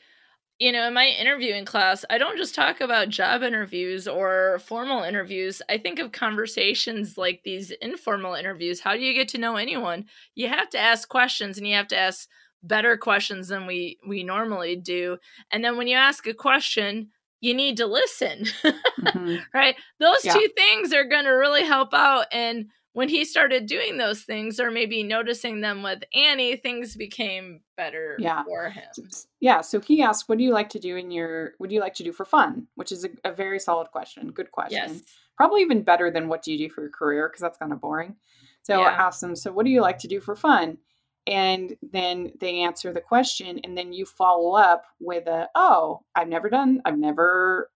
you know, in my interviewing class, I don't just talk about job interviews or formal interviews. I think of conversations like these informal interviews. How do you get to know anyone? You have to ask questions and you have to ask better questions than we we normally do. And then when you ask a question, you need to listen. mm-hmm. Right? Those yeah. two things are going to really help out and when he started doing those things or maybe noticing them with Annie, things became better yeah. for him. Yeah. So he asked, What do you like to do in your what do you like to do for fun? Which is a, a very solid question. Good question. Yes. Probably even better than what do you do for your career, because that's kind of boring. So yeah. I asked them, So what do you like to do for fun? And then they answer the question, and then you follow up with a, oh, I've never done, I've never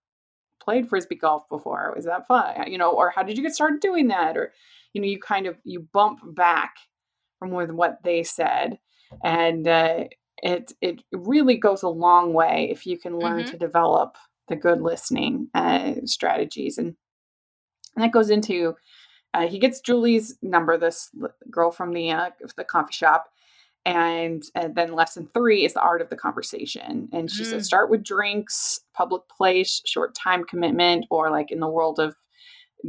played frisbee golf before. Was that fun? You know, or how did you get started doing that? Or you know you kind of you bump back from with what they said and uh, it it really goes a long way if you can learn mm-hmm. to develop the good listening uh, strategies and, and that goes into uh, he gets Julie's number, this girl from the uh, the coffee shop, and, and, then lesson three is the art of the conversation. And she mm. says start with drinks, public place, short time commitment, or like in the world of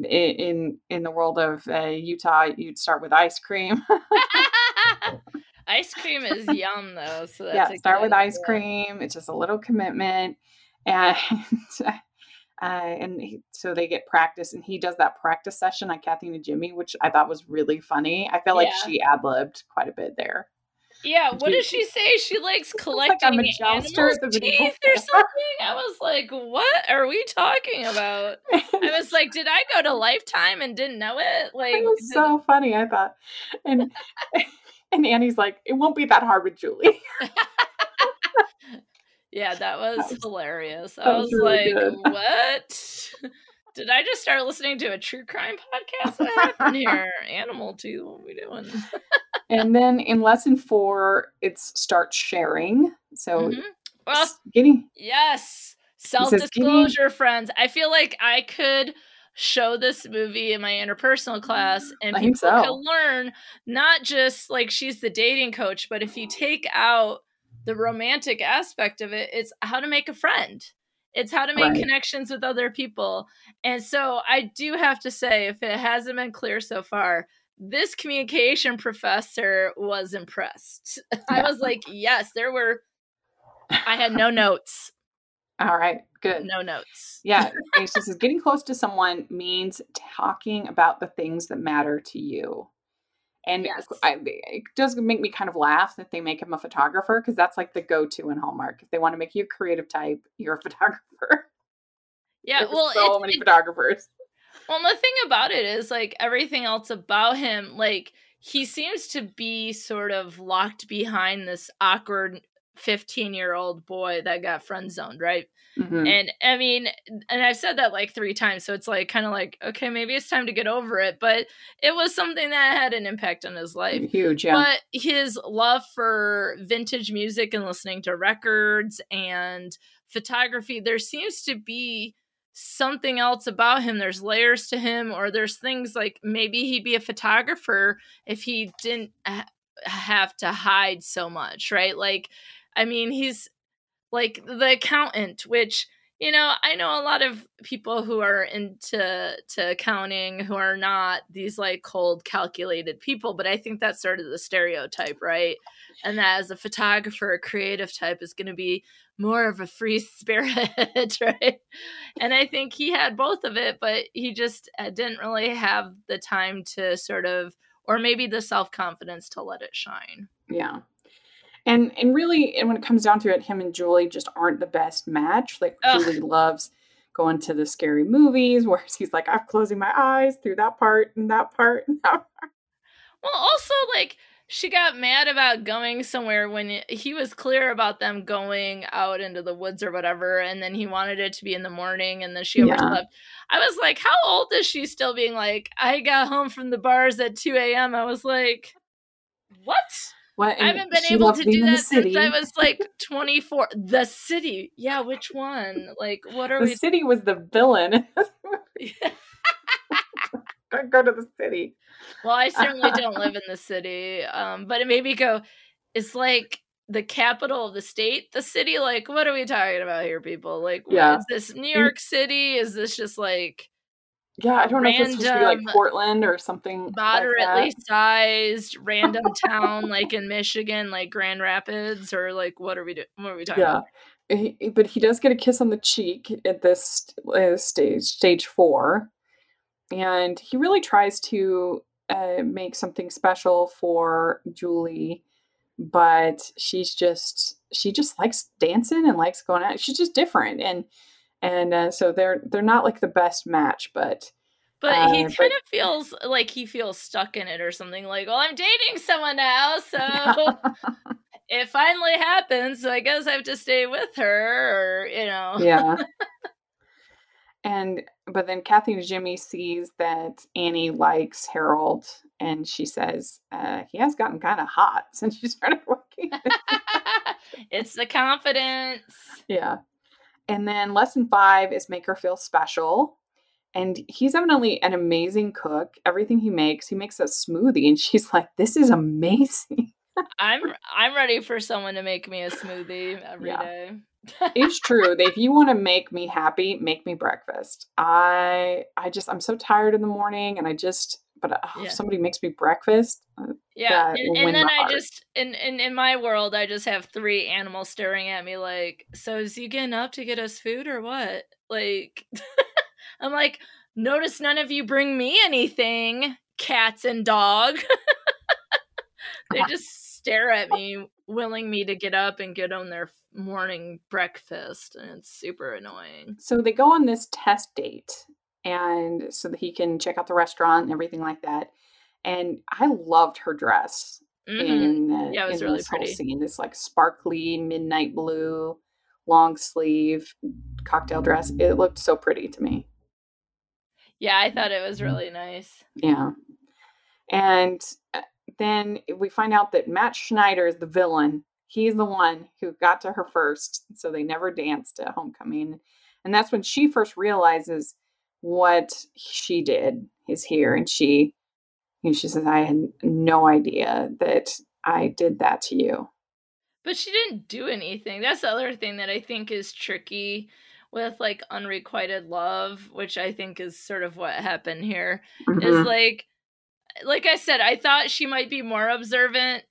in in the world of uh, Utah, you'd start with ice cream. ice cream is yum though. So yeah, start with ice cream. It's just a little commitment, and uh, and he, so they get practice, and he does that practice session on Kathy and Jimmy, which I thought was really funny. I feel like she ad libbed quite a bit there. Yeah, what does she say? She likes collecting like animals' teeth or something. I was like, "What are we talking about?" I was like, "Did I go to Lifetime and didn't know it?" Like, it was so funny. I thought, and and Annie's like, "It won't be that hard with Julie." yeah, that was, that was hilarious. That I was, was really like, good. "What?" Did I just start listening to a true crime podcast? What happened here? Animal too. What are we doing? and then in lesson four, it's start sharing. So mm-hmm. well, getting yes, self disclosure, friends. I feel like I could show this movie in my interpersonal class and I people so. can learn not just like she's the dating coach, but if you take out the romantic aspect of it, it's how to make a friend. It's how to make right. connections with other people. And so I do have to say, if it hasn't been clear so far, this communication professor was impressed. I was like, yes, there were, I had no notes. All right, good. No notes. Yeah. She says getting close to someone means talking about the things that matter to you. And yes. I, it does make me kind of laugh that they make him a photographer because that's like the go to in Hallmark. If they want to make you a creative type, you're a photographer. Yeah, There's well, so many photographers. Well, the thing about it is like everything else about him, like he seems to be sort of locked behind this awkward 15 year old boy that got friend zoned, right? Mm-hmm. And I mean, and I've said that like three times. So it's like kind of like, okay, maybe it's time to get over it. But it was something that had an impact on his life. Huge, yeah. But his love for vintage music and listening to records and photography, there seems to be something else about him. There's layers to him, or there's things like maybe he'd be a photographer if he didn't ha- have to hide so much, right? Like, I mean, he's like the accountant, which you know i know a lot of people who are into to accounting who are not these like cold calculated people but i think that's sort of the stereotype right? And that as a photographer a creative type is going to be more of a free spirit right? And i think he had both of it but he just uh, didn't really have the time to sort of or maybe the self-confidence to let it shine. Yeah and and really and when it comes down to it him and julie just aren't the best match. Like Ugh. julie loves going to the scary movies whereas he's like i'm closing my eyes through that part and that part and that part. Well also like she got mad about going somewhere when he was clear about them going out into the woods or whatever and then he wanted it to be in the morning and then she overslept. Yeah. i was like how old is she still being like i got home from the bars at 2 a.m i was like what what, I haven't been able to do that since I was like 24. The city. Yeah, which one? Like, what are the we? The city was the villain. Don't go to the city. Well, I certainly don't live in the city. Um, but it made me go, it's like the capital of the state, the city. Like, what are we talking about here, people? Like, yeah. is this New York City? Is this just like yeah, I don't random, know if it's supposed to be like Portland or something. Moderately like sized random town like in Michigan, like Grand Rapids, or like what are we doing? What are we talking yeah. He, but he does get a kiss on the cheek at this uh, stage, stage four, and he really tries to uh, make something special for Julie, but she's just she just likes dancing and likes going out. She's just different, and and uh, so they're they're not like the best match, but but uh, he kind but, of feels like he feels stuck in it or something. Like, well, I'm dating someone now, so it finally happens. So I guess I have to stay with her, or you know, yeah. and but then Kathy and Jimmy sees that Annie likes Harold, and she says uh, he has gotten kind of hot since she started working. it's the confidence. Yeah. And then lesson five is make her feel special. And he's evidently an amazing cook. Everything he makes, he makes a smoothie, and she's like, "This is amazing." I'm I'm ready for someone to make me a smoothie every yeah. day. it's true. If you want to make me happy, make me breakfast. I I just I'm so tired in the morning, and I just but uh, yeah. if somebody makes me breakfast, uh, yeah, and, and then I just in, in in my world, I just have three animals staring at me like, so is he getting up to get us food or what? Like, I'm like, notice none of you bring me anything, cats and dog. they just stare at me, willing me to get up and get on their morning breakfast, and it's super annoying. So they go on this test date, and so that he can check out the restaurant and everything like that. And I loved her dress mm-hmm. in, uh, yeah, it was really this pretty. whole scene. This like sparkly midnight blue, long sleeve cocktail dress. It looked so pretty to me. Yeah, I thought it was really nice. Yeah. And uh, then we find out that Matt Schneider is the villain. He's the one who got to her first. So they never danced at homecoming. And that's when she first realizes what she did is here. And she, you know, she says, I had no idea that I did that to you. But she didn't do anything. That's the other thing that I think is tricky with like unrequited love, which I think is sort of what happened here. Mm-hmm. Is like like I said, I thought she might be more observant,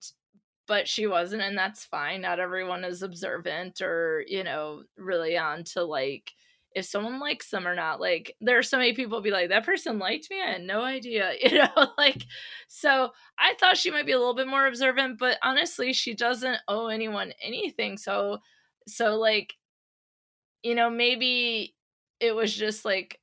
but she wasn't, and that's fine. Not everyone is observant or, you know, really on to like if someone likes them or not. Like there are so many people be like, that person liked me. I had no idea, you know, like so I thought she might be a little bit more observant, but honestly, she doesn't owe anyone anything. So so like, you know, maybe it was just like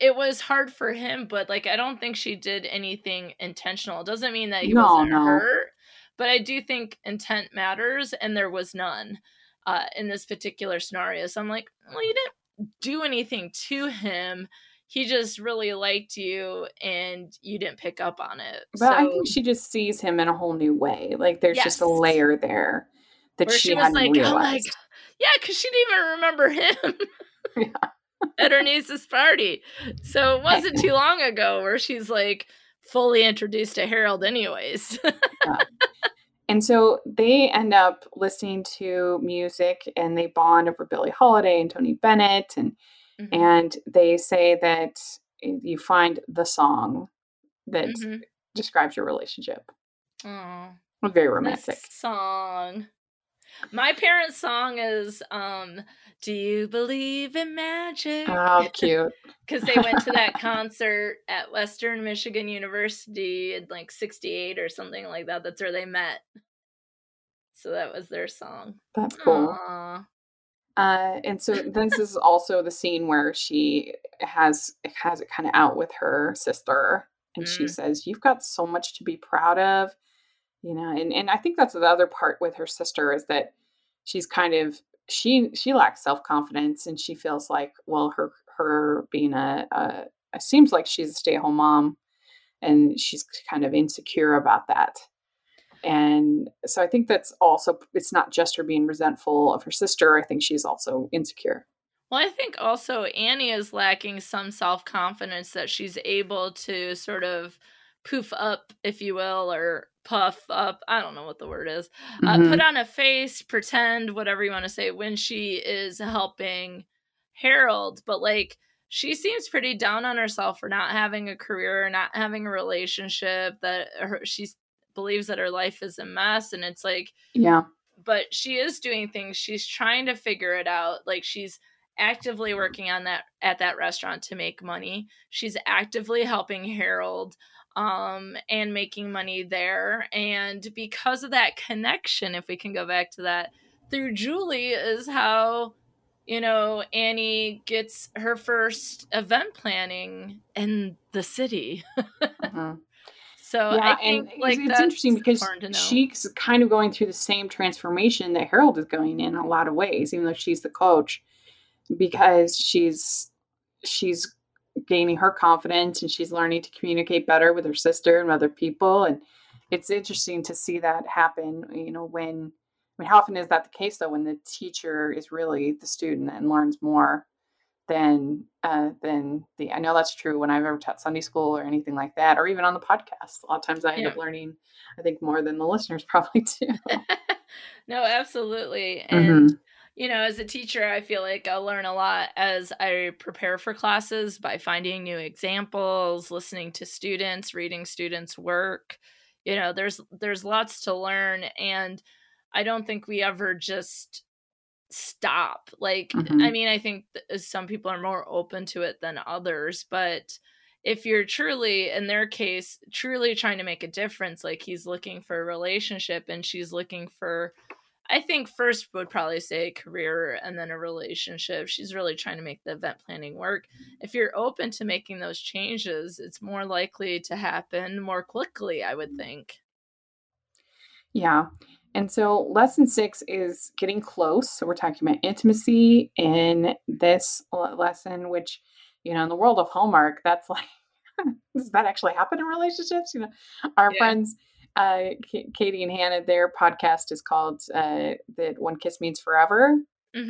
it was hard for him, but like I don't think she did anything intentional. It doesn't mean that he no, wasn't no. hurt, but I do think intent matters, and there was none uh, in this particular scenario. So I'm like, well, you didn't do anything to him. He just really liked you, and you didn't pick up on it. But so, I think she just sees him in a whole new way. Like there's yes. just a layer there that Where she, she was like, oh realized. Oh yeah, because she didn't even remember him. yeah at her niece's party. So it wasn't too long ago where she's like fully introduced to Harold, anyways. yeah. And so they end up listening to music and they bond over Billie Holiday and Tony Bennett and mm-hmm. and they say that you find the song that mm-hmm. describes your relationship. Oh, very romantic song. My parents' song is um do you believe in magic? Oh, cute. Because they went to that concert at Western Michigan University in like 68 or something like that. That's where they met. So that was their song. That's cool. Aww. Uh, and so this is also the scene where she has has it kind of out with her sister, and mm. she says, "You've got so much to be proud of," you know. And and I think that's the other part with her sister is that she's kind of she she lacks self confidence and she feels like well her her being a, a it seems like she's a stay at home mom and she's kind of insecure about that and so i think that's also it's not just her being resentful of her sister i think she's also insecure well i think also annie is lacking some self-confidence that she's able to sort of poof up if you will or puff up i don't know what the word is uh, mm-hmm. put on a face pretend whatever you want to say when she is helping harold but like she seems pretty down on herself for not having a career not having a relationship that her, she believes that her life is a mess and it's like yeah but she is doing things she's trying to figure it out like she's actively working on that at that restaurant to make money she's actively helping harold um, and making money there. And because of that connection, if we can go back to that, through Julie is how, you know, Annie gets her first event planning in the city. uh-huh. So yeah, think, and like, it's interesting because she's kind of going through the same transformation that Harold is going in a lot of ways, even though she's the coach, because she's she's gaining her confidence and she's learning to communicate better with her sister and other people and it's interesting to see that happen you know when I mean how often is that the case though when the teacher is really the student and learns more than uh, than the I know that's true when I've ever taught Sunday school or anything like that or even on the podcast. A lot of times I end yeah. up learning I think more than the listeners probably too no absolutely and mm-hmm you know, as a teacher, I feel like I'll learn a lot as I prepare for classes by finding new examples, listening to students, reading students' work. You know, there's there's lots to learn and I don't think we ever just stop. Like mm-hmm. I mean, I think some people are more open to it than others, but if you're truly in their case truly trying to make a difference like he's looking for a relationship and she's looking for I think first would probably say career and then a relationship. She's really trying to make the event planning work. If you're open to making those changes, it's more likely to happen more quickly, I would think. Yeah. And so lesson six is getting close. So we're talking about intimacy in this lesson, which, you know, in the world of Hallmark, that's like, does that actually happen in relationships? You know, our yeah. friends uh, K- Katie and Hannah, their podcast is called uh, "That One Kiss Means Forever," because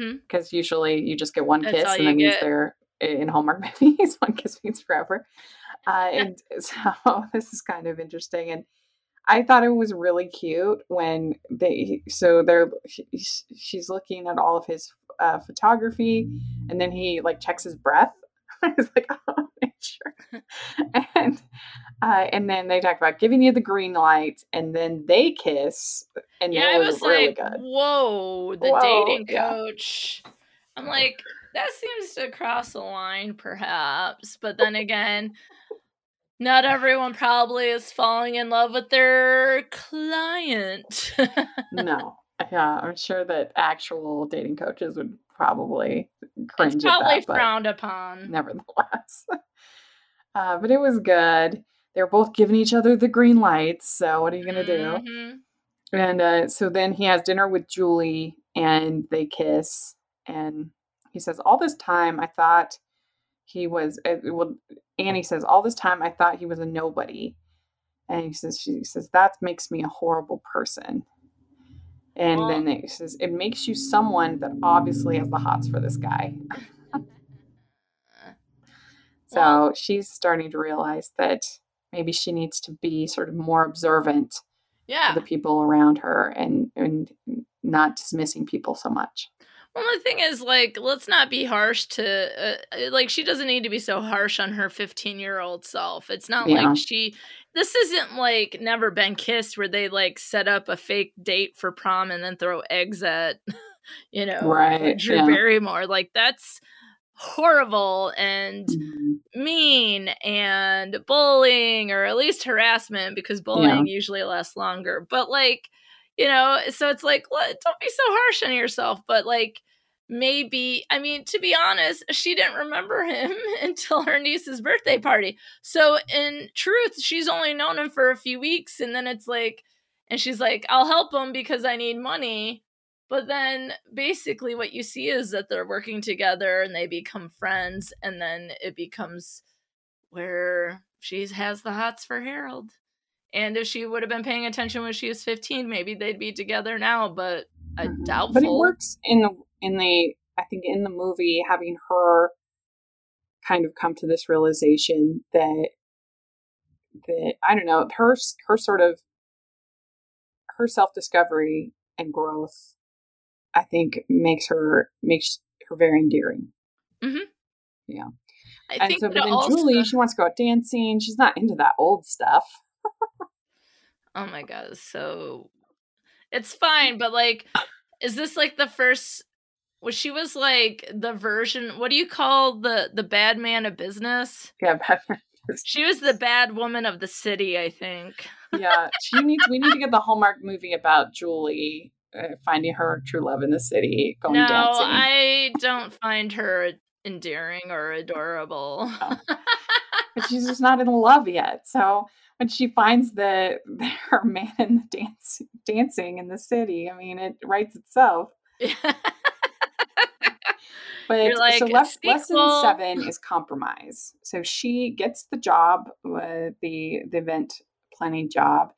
mm-hmm. usually you just get one That's kiss, and that means they're in Hallmark movies. one kiss means forever, uh, and so this is kind of interesting. And I thought it was really cute when they so they're she's looking at all of his uh, photography, and then he like checks his breath. I was like, oh, sure. and uh, and then they talk about giving you the green light, and then they kiss, and yeah, it was, really like, good. Whoa, the Whoa, dating coach. Yeah. I'm like, that seems to cross a line, perhaps, but then again. Not everyone probably is falling in love with their client. no. Yeah, I'm sure that actual dating coaches would probably cringe it's probably at that, frowned upon. Nevertheless. Uh, but it was good. They're both giving each other the green lights. So what are you gonna mm-hmm. do? And uh, so then he has dinner with Julie, and they kiss. And he says, "All this time, I thought he was." Uh, well, Annie says, "All this time, I thought he was a nobody." And he says, "She says that makes me a horrible person." And well, then it says, "It makes you someone that obviously has the hots for this guy." So she's starting to realize that maybe she needs to be sort of more observant yeah. the people around her and and not dismissing people so much. Well, the thing is, like, let's not be harsh to, uh, uh like, she doesn't need to be so harsh on her 15 year old self. It's not yeah. like she, this isn't like Never Been Kissed where they, like, set up a fake date for prom and then throw eggs at, you know, right. Drew yeah. Barrymore. Like, that's, horrible and mm-hmm. mean and bullying or at least harassment because bullying yeah. usually lasts longer. But like you know so it's like don't be so harsh on yourself. But like maybe i mean to be honest she didn't remember him until her niece's birthday party. So in truth she's only known him for a few weeks and then it's like and she's like i'll help him because i need money but then basically what you see is that they're working together and they become friends and then it becomes where she has the hots for Harold. And if she would have been paying attention when she was 15, maybe they'd be together now, but I mm-hmm. doubt But it works in the in the I think in the movie having her kind of come to this realization that that I don't know, her her sort of her self-discovery and growth I think makes her makes her very endearing. Mm-hmm. Yeah. I and think so, but then also... Julie, she wants to go out dancing. She's not into that old stuff. oh my god! So it's fine, but like, is this like the first? Well, she was like the version. What do you call the the bad man of business? Yeah, bad man. She was the bad woman of the city, I think. yeah, she needs. We need to get the Hallmark movie about Julie uh, finding her true love in the city, going no, dancing. I don't find her endearing or adorable. Oh. But she's just not in love yet. So when she finds the, her man in the dance dancing in the city, I mean, it writes itself. but like, so les- lesson seven is compromise. So she gets the job, uh, the the event planning job,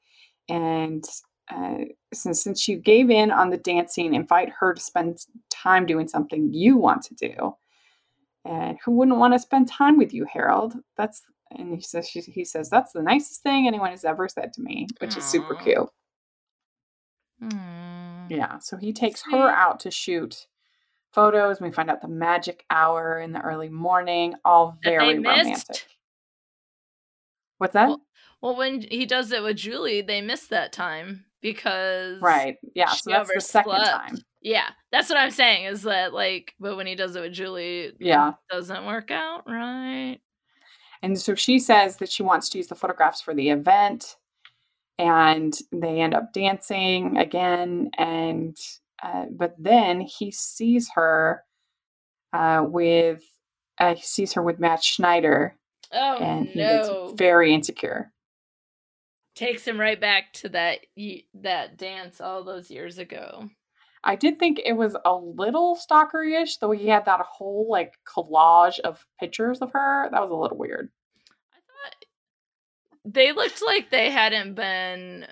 and uh, since, since you gave in on the dancing, invite her to spend time doing something you want to do. And who wouldn't want to spend time with you, Harold? That's and he says she, he says that's the nicest thing anyone has ever said to me, which Aww. is super cute. Aww. Yeah, so he takes Sweet. her out to shoot photos. We find out the magic hour in the early morning, all very romantic. What's that? Well, well, when he does it with Julie, they miss that time because right, yeah. So that's the second time. Yeah, that's what I'm saying. Is that like, but when he does it with Julie, yeah, doesn't work out right. And so she says that she wants to use the photographs for the event, and they end up dancing again. And uh, but then he sees her uh, with uh, he sees her with Matt Schneider, oh, and he no. gets very insecure takes him right back to that that dance all those years ago. I did think it was a little stalkerish, though he had that whole like collage of pictures of her. That was a little weird. I thought they looked like they hadn't been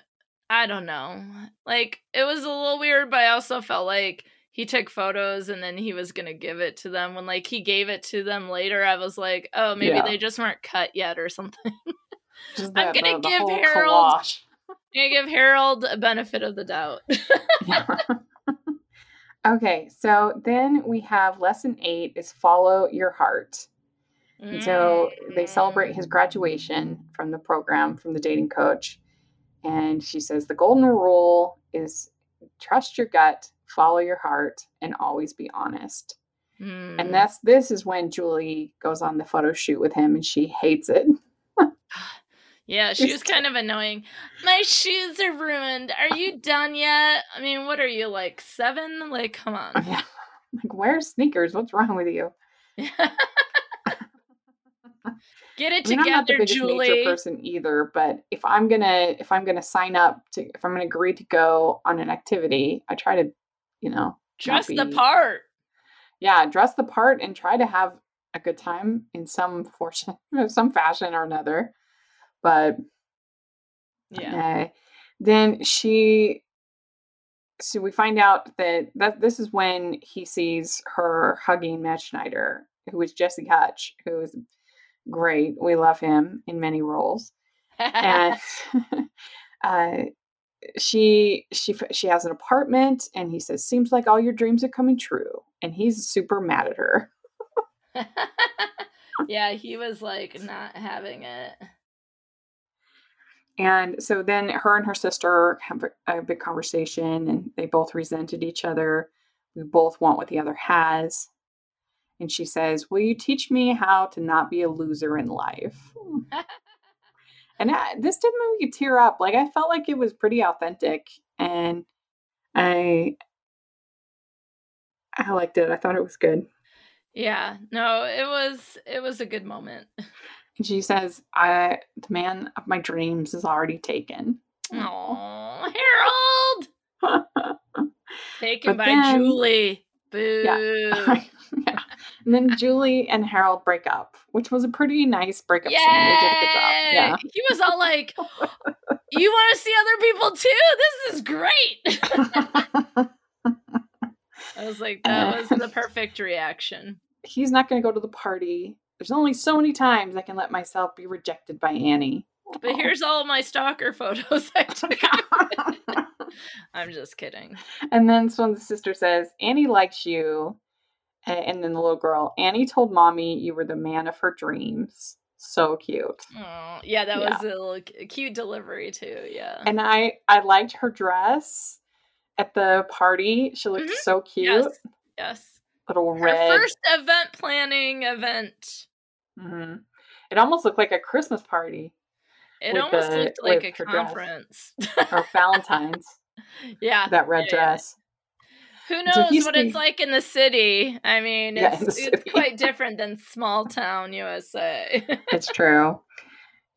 I don't know. Like it was a little weird, but I also felt like he took photos and then he was gonna give it to them. When like he gave it to them later, I was like, oh, maybe yeah. they just weren't cut yet or something. I'm gonna the, the give Harold. Collage. I'm gonna give Harold a benefit of the doubt. okay, so then we have lesson eight is follow your heart. Mm. So they celebrate his graduation from the program from the dating coach, and she says the golden rule is trust your gut, follow your heart, and always be honest. Mm. And that's this is when Julie goes on the photo shoot with him, and she hates it. Yeah, she was kind of annoying. My shoes are ruined. Are you done yet? I mean, what are you like seven? Like, come on. Yeah. Like, wear sneakers. What's wrong with you? Get it I mean, together, I'm not the biggest Julie. nature person either, but if I'm gonna if I'm gonna sign up to if I'm gonna agree to go on an activity, I try to, you know, dress be, the part. Yeah, dress the part and try to have a good time in some fortune, some fashion or another. But yeah. Uh, then she so we find out that that this is when he sees her hugging Matt Schneider, who is Jesse Hutch, who is great. We love him in many roles. and uh, she she she has an apartment, and he says, "Seems like all your dreams are coming true." And he's super mad at her. yeah, he was like not having it. And so then her and her sister have a, big conversation and they both resented each other. We both want what the other has. And she says, Will you teach me how to not be a loser in life? and I, this did make me tear up. Like, I felt like it was pretty authentic. And I. I liked it. I thought it was good. Yeah, no, it was it was a good moment. She says, I the man of my dreams is already taken. Oh, Harold. taken by then, Julie. Boo. Yeah. yeah. And then Julie and Harold break up, which was a pretty nice breakup Yay! scene. They did a good job. Yeah. He was all like, You want to see other people too? This is great. I was like, that was the perfect reaction. He's not going to go to the party there's only so many times I can let myself be rejected by Annie. But here's all my stalker photos I took. I'm just kidding. And then so the sister says, Annie likes you. And then the little girl, Annie told mommy you were the man of her dreams. So cute. Oh, yeah, that yeah. was a little cute delivery too. Yeah. And I I liked her dress at the party. She looked mm-hmm. so cute. Yes. yes. Little her red. First event planning event. Mm-hmm. It almost looked like a Christmas party. It almost the, looked like a conference or Valentine's. yeah, that red yeah, dress. Who knows so what it's like in the city? I mean, it's, yeah, it's quite different than small town USA. it's true.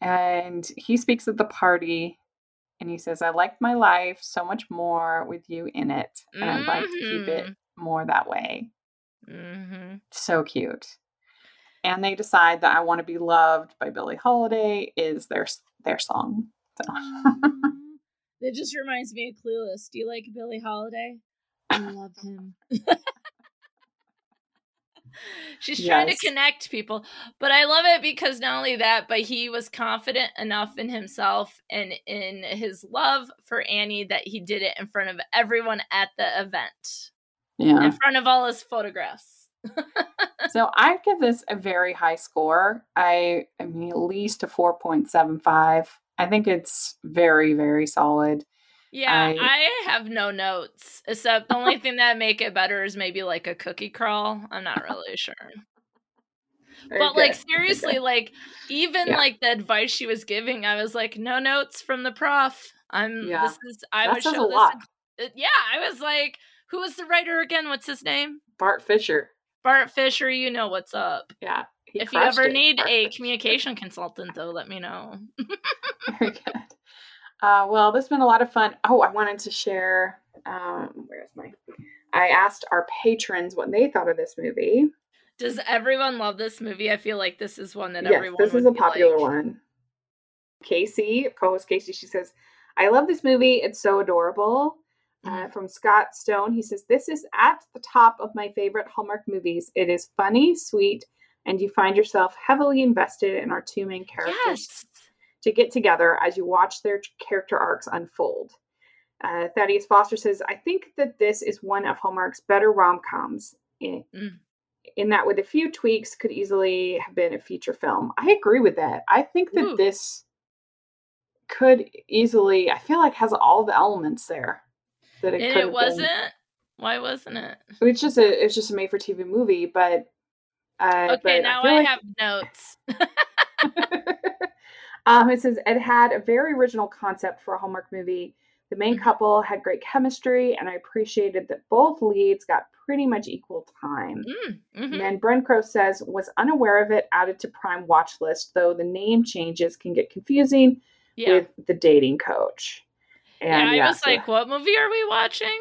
And he speaks at the party and he says, I like my life so much more with you in it. And mm-hmm. I'd like to keep it mm-hmm. more that way. Mm-hmm. So cute and they decide that I Want to Be Loved by Billie Holiday is their their song. So. it just reminds me of Clueless. Do you like Billie Holiday? I love him. She's yes. trying to connect people. But I love it because not only that, but he was confident enough in himself and in his love for Annie that he did it in front of everyone at the event. Yeah. In front of all his photographs. So I give this a very high score. I I mean at least a 4.75. I think it's very, very solid. Yeah, I, I, have no notes except the only thing that make it better is maybe like a cookie crawl. I'm not really sure. Very but good. like seriously, like even yeah. like the advice she was giving, I was like, no notes from the prof. I'm yeah. this is I that would show this. Lot. In, uh, yeah, I was like, who was the writer again? What's his name? Bart Fisher. Bart Fisher, you know what's up. Yeah. If you ever it, need Bart a Fisher. communication consultant, though, let me know. Very good. Uh, well, this has been a lot of fun. Oh, I wanted to share. Um, where's my? I asked our patrons what they thought of this movie. Does everyone love this movie? I feel like this is one that everyone yes, everyone. This is a popular like. one. Casey, co-host Casey, she says, "I love this movie. It's so adorable." Uh, mm-hmm. from Scott Stone, he says, "This is at the top of my favorite Hallmark movies. It is funny, sweet, and you find yourself heavily invested in our two main characters." Yes to get together as you watch their character arcs unfold. Uh, Thaddeus Foster says, I think that this is one of Hallmark's better rom coms, in, mm. in, that, with a few tweaks, could easily have been a feature film. I agree with that. I think that Ooh. this could easily, I feel like, has all the elements there. That it, and it wasn't. Been. Why wasn't it? It's just a it's just a made for TV movie, but uh, okay, but now I, I like... have notes. Um, it says it had a very original concept for a Hallmark movie. The main mm-hmm. couple had great chemistry, and I appreciated that both leads got pretty much equal time. Mm, mm-hmm. And Brent Crow says was unaware of it, added to Prime watch list, though the name changes can get confusing yeah. with the dating coach. And yeah, I yeah, was so. like, what movie are we watching?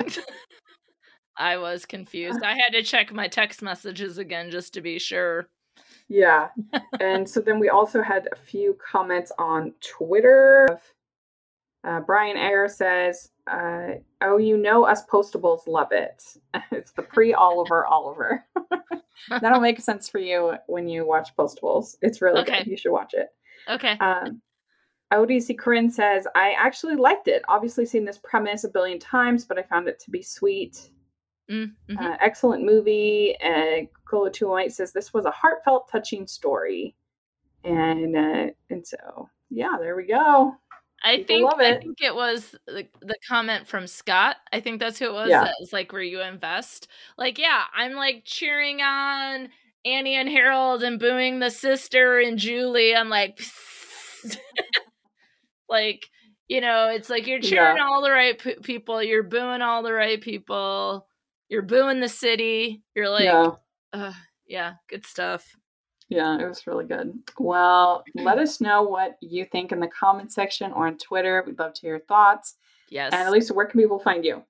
I was confused. I had to check my text messages again just to be sure. Yeah. and so then we also had a few comments on Twitter. Uh, Brian Ayer says, uh, Oh, you know, us postables love it. it's the pre Oliver Oliver. That'll make sense for you when you watch Postables. It's really okay. good. You should watch it. Okay. Um, ODC Corinne says, I actually liked it. Obviously, seen this premise a billion times, but I found it to be sweet. Mm-hmm. Uh, excellent movie. Uh, Cola Two White says this was a heartfelt, touching story, and uh, and so yeah, there we go. I People think I think it was the, the comment from Scott. I think that's who it was. Yeah. That was like where you invest. Like, yeah, I'm like cheering on Annie and Harold and booing the sister and Julie. I'm like, like you know, it's like you're cheering yeah. all the right p- people, you're booing all the right people you're booing the city. You're like, yeah, uh, yeah good stuff. Yeah, it was really good. Well, let us know what you think in the comment section or on Twitter. We'd love to hear your thoughts. Yes. And Elisa, where can people find you?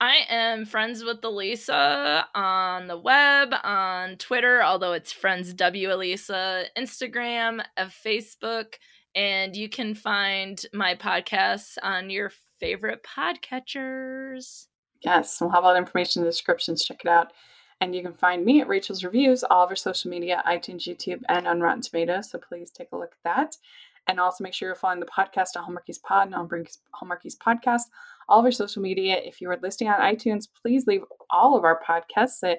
I am friends with Elisa on the web, on Twitter, although it's friends W Elisa, Instagram, of Facebook, and you can find my podcasts on your favorite podcatchers. Yes, we'll have all the information in the descriptions. Check it out. And you can find me at Rachel's Reviews, all of our social media, iTunes, YouTube, and on Rotten Tomatoes. So please take a look at that. And also make sure you're following the podcast on Hallmarkies Pod and on Hallmarkies Podcast, all of our social media. If you are listening on iTunes, please leave all of our podcasts a,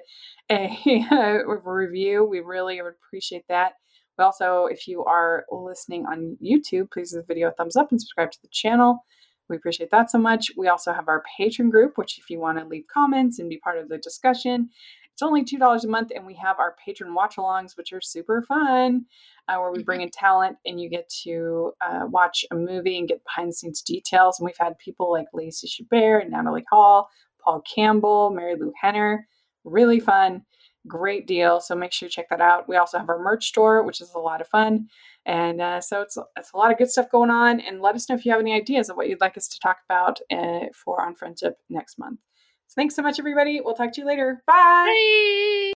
a, a review. We really would appreciate that. We also, if you are listening on YouTube, please give the video a thumbs up and subscribe to the channel. We appreciate that so much. We also have our patron group, which, if you want to leave comments and be part of the discussion, it's only $2 a month. And we have our patron watch alongs, which are super fun, uh, where we mm-hmm. bring in talent and you get to uh, watch a movie and get behind the scenes details. And we've had people like Lacey Chabert, Natalie Hall, Paul Campbell, Marilu Henner. Really fun. Great deal. So make sure you check that out. We also have our merch store, which is a lot of fun. And uh, so it's, it's a lot of good stuff going on. And let us know if you have any ideas of what you'd like us to talk about uh, for On Friendship next month. So thanks so much, everybody. We'll talk to you later. Bye. Bye.